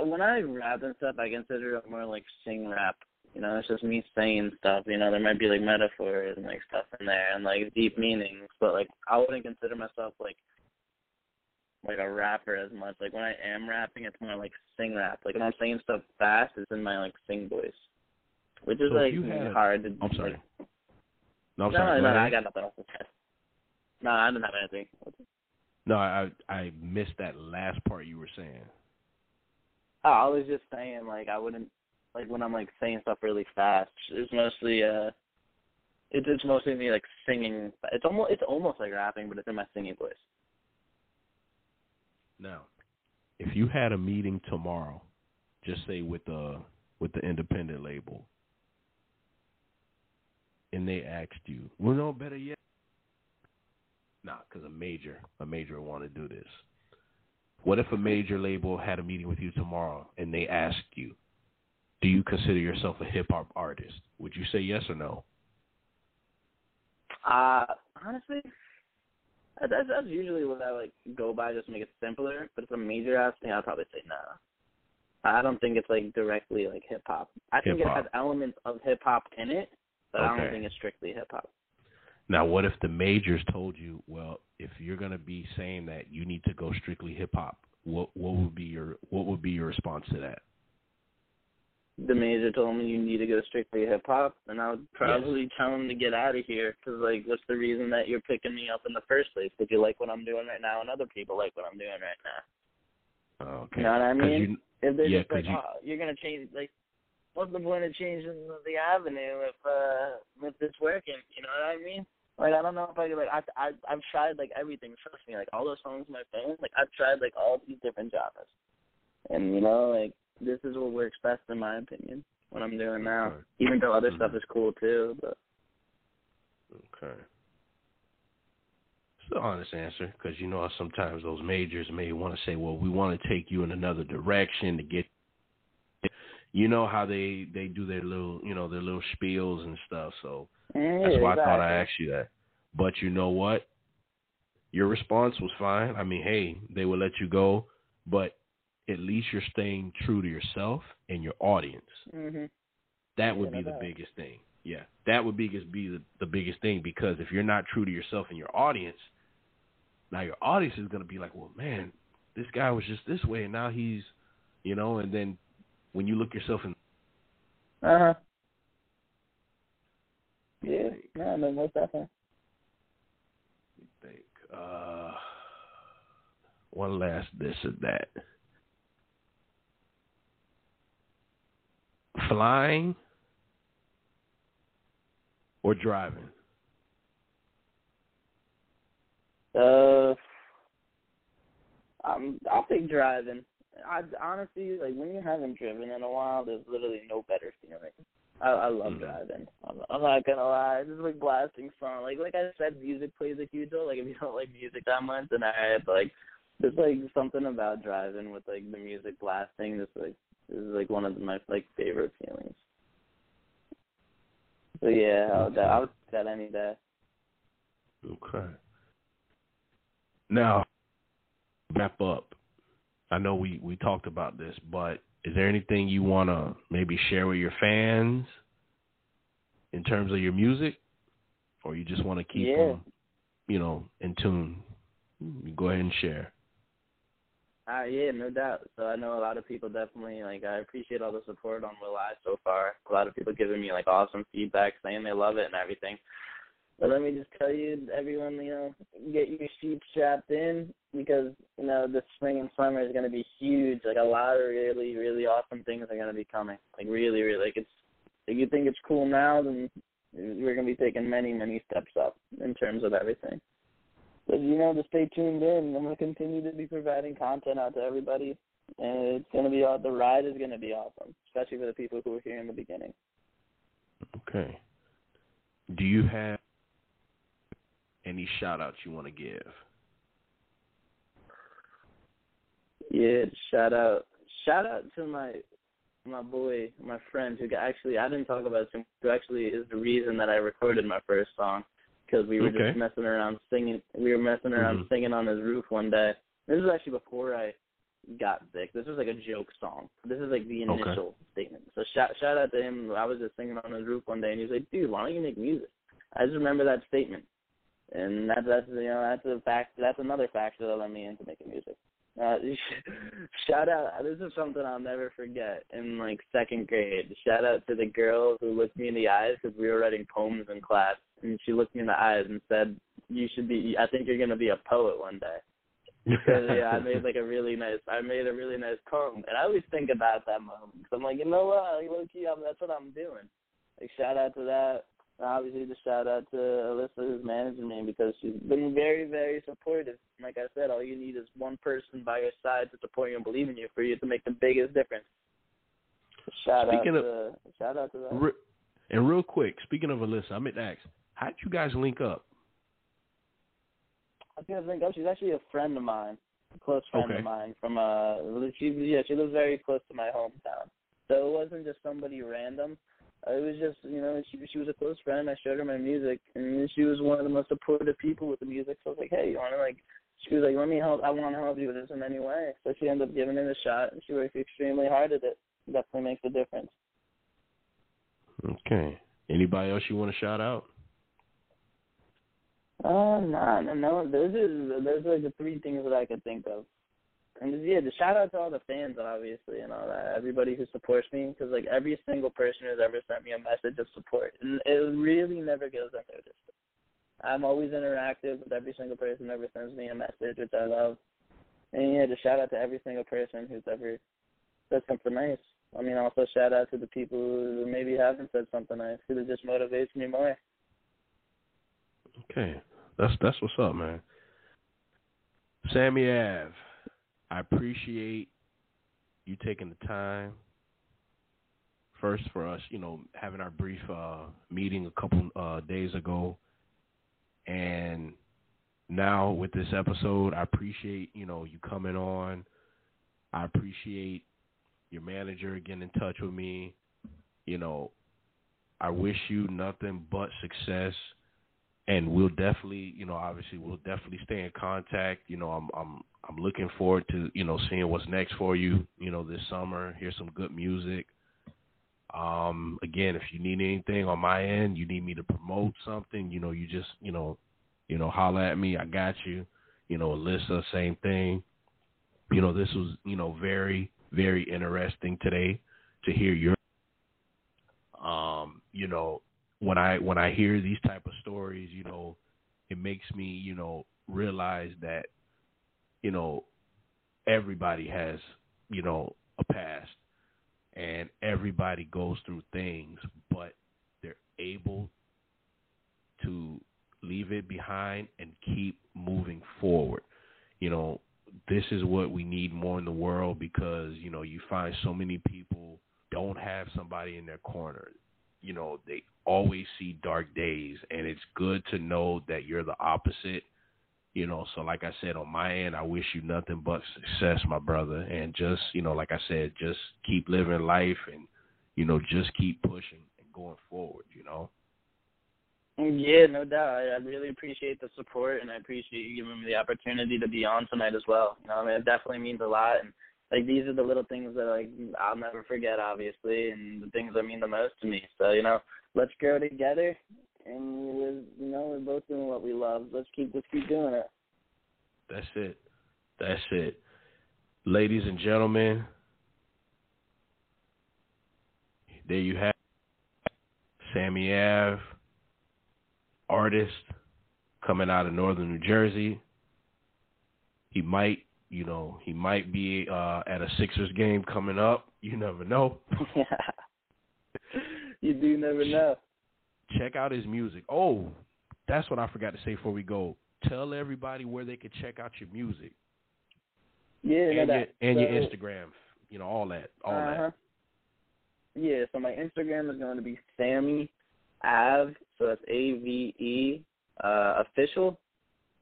when I rap and stuff, I consider it more like sing rap you know, it's just me saying stuff. You know, there might be like metaphors and like stuff in there and like deep meanings, but like I wouldn't consider myself like like a rapper as much. Like when I am rapping, it's more like sing rap. Like when I'm saying stuff fast, it's in my like sing voice, which is so like had, hard to. I'm sorry. No, I'm no, sorry. no, no, I got nothing else to say. No, I didn't have anything. No, I I missed that last part you were saying. Oh, I was just saying like I wouldn't like when I'm like saying stuff really fast. It's mostly uh it's it's mostly me like singing it's almost it's almost like rapping but it's in my singing voice. Now, if you had a meeting tomorrow, just say with the with the independent label, and they asked you, well, no, better yet, nah, because a major, a major want to do this. What if a major label had a meeting with you tomorrow and they asked you, do you consider yourself a hip hop artist? Would you say yes or no? Uh, honestly, that's that's usually what I like go by, just to make it simpler. But if a major ass thing, I'd probably say no. I don't think it's like directly like hip hop. I think hip-hop. it has elements of hip hop in it, but okay. I don't think it's strictly hip hop. Now, what if the majors told you, well, if you're going to be saying that, you need to go strictly hip hop? What what would be your what would be your response to that? the major told me you need to go strictly hip hop, and I would probably yes. tell him to get out of here because, like, what's the reason that you're picking me up in the first place? Because you like what I'm doing right now, and other people like what I'm doing right now. Okay. You know what I mean? You, if they're yeah, just like, you, oh, you're gonna change, like, what's the point of changing the avenue if uh if it's working? You know what I mean? Like I don't know if I could like I I I've tried like everything. Trust me, like all those songs on my phone. Like I've tried like all these different genres, and you know like this is what works best in my opinion. What I'm doing now, even though other mm-hmm. stuff is cool too. But okay, it's the honest answer because you know sometimes those majors may want to say, "Well, we want to take you in another direction to get." You know how they they do their little you know their little spiels and stuff. So yeah, that's why exactly. I thought I asked you that. But you know what? Your response was fine. I mean, hey, they will let you go, but at least you're staying true to yourself and your audience. Mm-hmm. That would be the biggest thing. Yeah, that would be just be the, the biggest thing because if you're not true to yourself and your audience, now your audience is going to be like, well, man, this guy was just this way and now he's, you know, and then when you look yourself in. Uh huh. Yeah, no, no, most definitely. Think. Uh, one last this or that. Flying or driving? Uh, I'm I'll pick driving. I honestly like when you haven't driven in a while, there's literally no better feeling. I, I love mm-hmm. driving. I'm, I'm not gonna lie. Is like blasting song. Like like I said, music plays a huge role. Like if you don't like music that much, then I But like There's like something about driving with like the music blasting. This like this is like one of my like favorite feelings. So yeah, I would, I would that any day. Okay. Now, wrap up. I know we we talked about this, but is there anything you want to maybe share with your fans in terms of your music, or you just want to keep yeah. them, you know, in tune? Go ahead and share. Uh, yeah, no doubt. So I know a lot of people definitely like. I appreciate all the support on Will I so far. A lot of people giving me like awesome feedback, saying they love it and everything. But let me just tell you, everyone, you know, get your sheep strapped in because you know the spring and summer is going to be huge. Like a lot of really, really awesome things are going to be coming. Like really, really, like it's. If you think it's cool now, then we're going to be taking many, many steps up in terms of everything. But you know, to stay tuned in. I'm going to continue to be providing content out to everybody, and it's going to be the ride is going to be awesome, especially for the people who were here in the beginning. Okay. Do you have any shout outs you want to give? Yeah, shout out, shout out to my my boy, my friend who actually I didn't talk about him. Who actually is the reason that I recorded my first song because we were okay. just messing around singing. We were messing around mm-hmm. singing on his roof one day. This was actually before I got sick. This was like a joke song. This is like the initial okay. statement. So shout shout out to him. I was just singing on his roof one day, and he was like, "Dude, why don't you make music?" I just remember that statement, and that, that's you know that's a fact. That's another factor that led me into making music. Uh, shout out! This is something I'll never forget. In like second grade, shout out to the girl who looked me in the eyes because we were writing poems in class, and she looked me in the eyes and said, "You should be. I think you're gonna be a poet one day." Because yeah, I made like a really nice. I made a really nice poem, and I always think about that moment. I'm like, you know what? Like, low I'm, that's what I'm doing. Like, shout out to that. Obviously, the shout out to Alyssa who's managing me because she's been very, very supportive. Like I said, all you need is one person by your side to support you and believe in you for you to make the biggest difference. Shout speaking out of, to shout out to that. Re- and real quick, speaking of Alyssa, I meant to ask, how'd you guys link up? I think I link up. She's actually a friend of mine, a close friend okay. of mine from uh. She yeah, she lives very close to my hometown. So it wasn't just somebody random. It was just you know she she was a close friend. I showed her my music, and she was one of the most supportive people with the music. So I was like, hey, you want to like? She was like, let me help. I want to help you with this in any way. So she ended up giving it a shot, and she worked extremely hard at it. it definitely makes a difference. Okay. Anybody else you want to shout out? Uh, no, no, no. Those are those are the three things that I could think of. And yeah, the shout out to all the fans, obviously, and all that. Everybody who supports me, because like every single person who's ever sent me a message of support, and it really never goes unnoticed. I'm always interactive with every single person who ever sends me a message, which I love. And yeah, just shout out to every single person who's ever said something nice. I mean, also shout out to the people who maybe haven't said something nice, because it just motivates me more. Okay, that's that's what's up, man. Sammy Ave, I appreciate you taking the time. First, for us, you know, having our brief uh, meeting a couple uh, days ago, and now with this episode, I appreciate you know you coming on. I appreciate your manager getting in touch with me. You know, I wish you nothing but success and we'll definitely, you know, obviously we'll definitely stay in contact. You know, I'm I'm I'm looking forward to, you know, seeing what's next for you, you know, this summer. Hear some good music. Um, again, if you need anything on my end, you need me to promote something, you know, you just, you know, you know, holler at me. I got you. You know, Alyssa, same thing. You know, this was, you know, very, very interesting today to hear your um, you know, when I when I hear these type of stories, you know, it makes me, you know, realize that, you know, everybody has, you know, a past and everybody goes through things, but they're able to leave it behind and keep moving forward. You know, this is what we need more in the world because, you know, you find so many people don't have somebody in their corner you know, they always see dark days and it's good to know that you're the opposite You know, so like I said, on my end, I wish you nothing but success, my brother. And just, you know, like I said, just keep living life and, you know, just keep pushing and going forward, you know. Mm, yeah, no doubt. I, I really appreciate the support, and I appreciate you giving me the opportunity to be on tonight as well. You know, I mean, it definitely means a lot, and like these are the little things that like I'll never forget, obviously, and the things that mean the most to me. So you know, let's grow together, and we're you know we're both doing what we love. Let's keep let's keep doing it. That's it. That's it. Ladies and gentlemen, there you have Sammy Ave, artist coming out of northern New Jersey. He might, you know, he might be uh, at a Sixers game coming up. You never know. you do never know. Check out his music. Oh, that's what I forgot to say before we go. Tell everybody where they can check out your music. Yeah, and, no, your, and so, your Instagram. You know, all that. All uh-huh. that. Yeah, so my Instagram is going to be Sammy Ave, so that's A V E uh, official.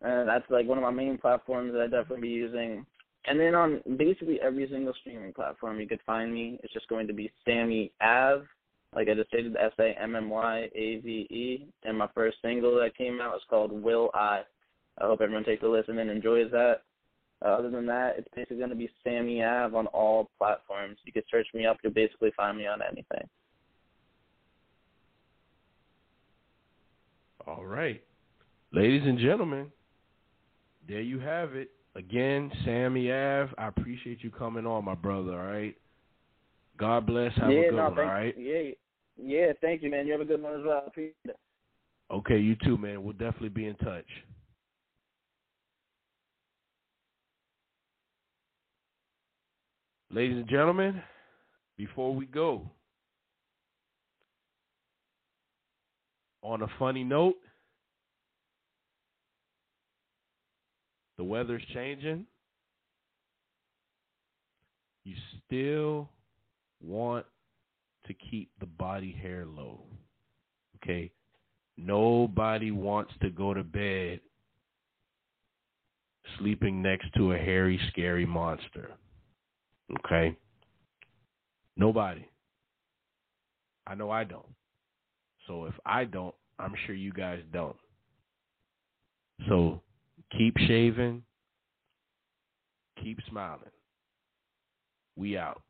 And that's like one of my main platforms that I definitely be using. And then on basically every single streaming platform you could find me, it's just going to be Sammy Ave. Like I just stated, S A M M Y A V E. And my first single that came out is called Will I. I hope everyone takes a listen and enjoys that. Uh, other than that, it's basically going to be Sammy Ave on all platforms. You can search me up. You'll basically find me on anything. All right. Ladies and gentlemen, there you have it. Again, Sammy Ave, I appreciate you coming on, my brother, all right? God bless. Have yeah, a good no, one, all right? Yeah, yeah, thank you, man. You have a good one as well. I appreciate it. Okay, you too, man. We'll definitely be in touch. Ladies and gentlemen, before we go, on a funny note, the weather's changing. You still want to keep the body hair low. Okay? Nobody wants to go to bed sleeping next to a hairy, scary monster. Okay? Nobody. I know I don't. So if I don't, I'm sure you guys don't. So keep shaving, keep smiling. We out.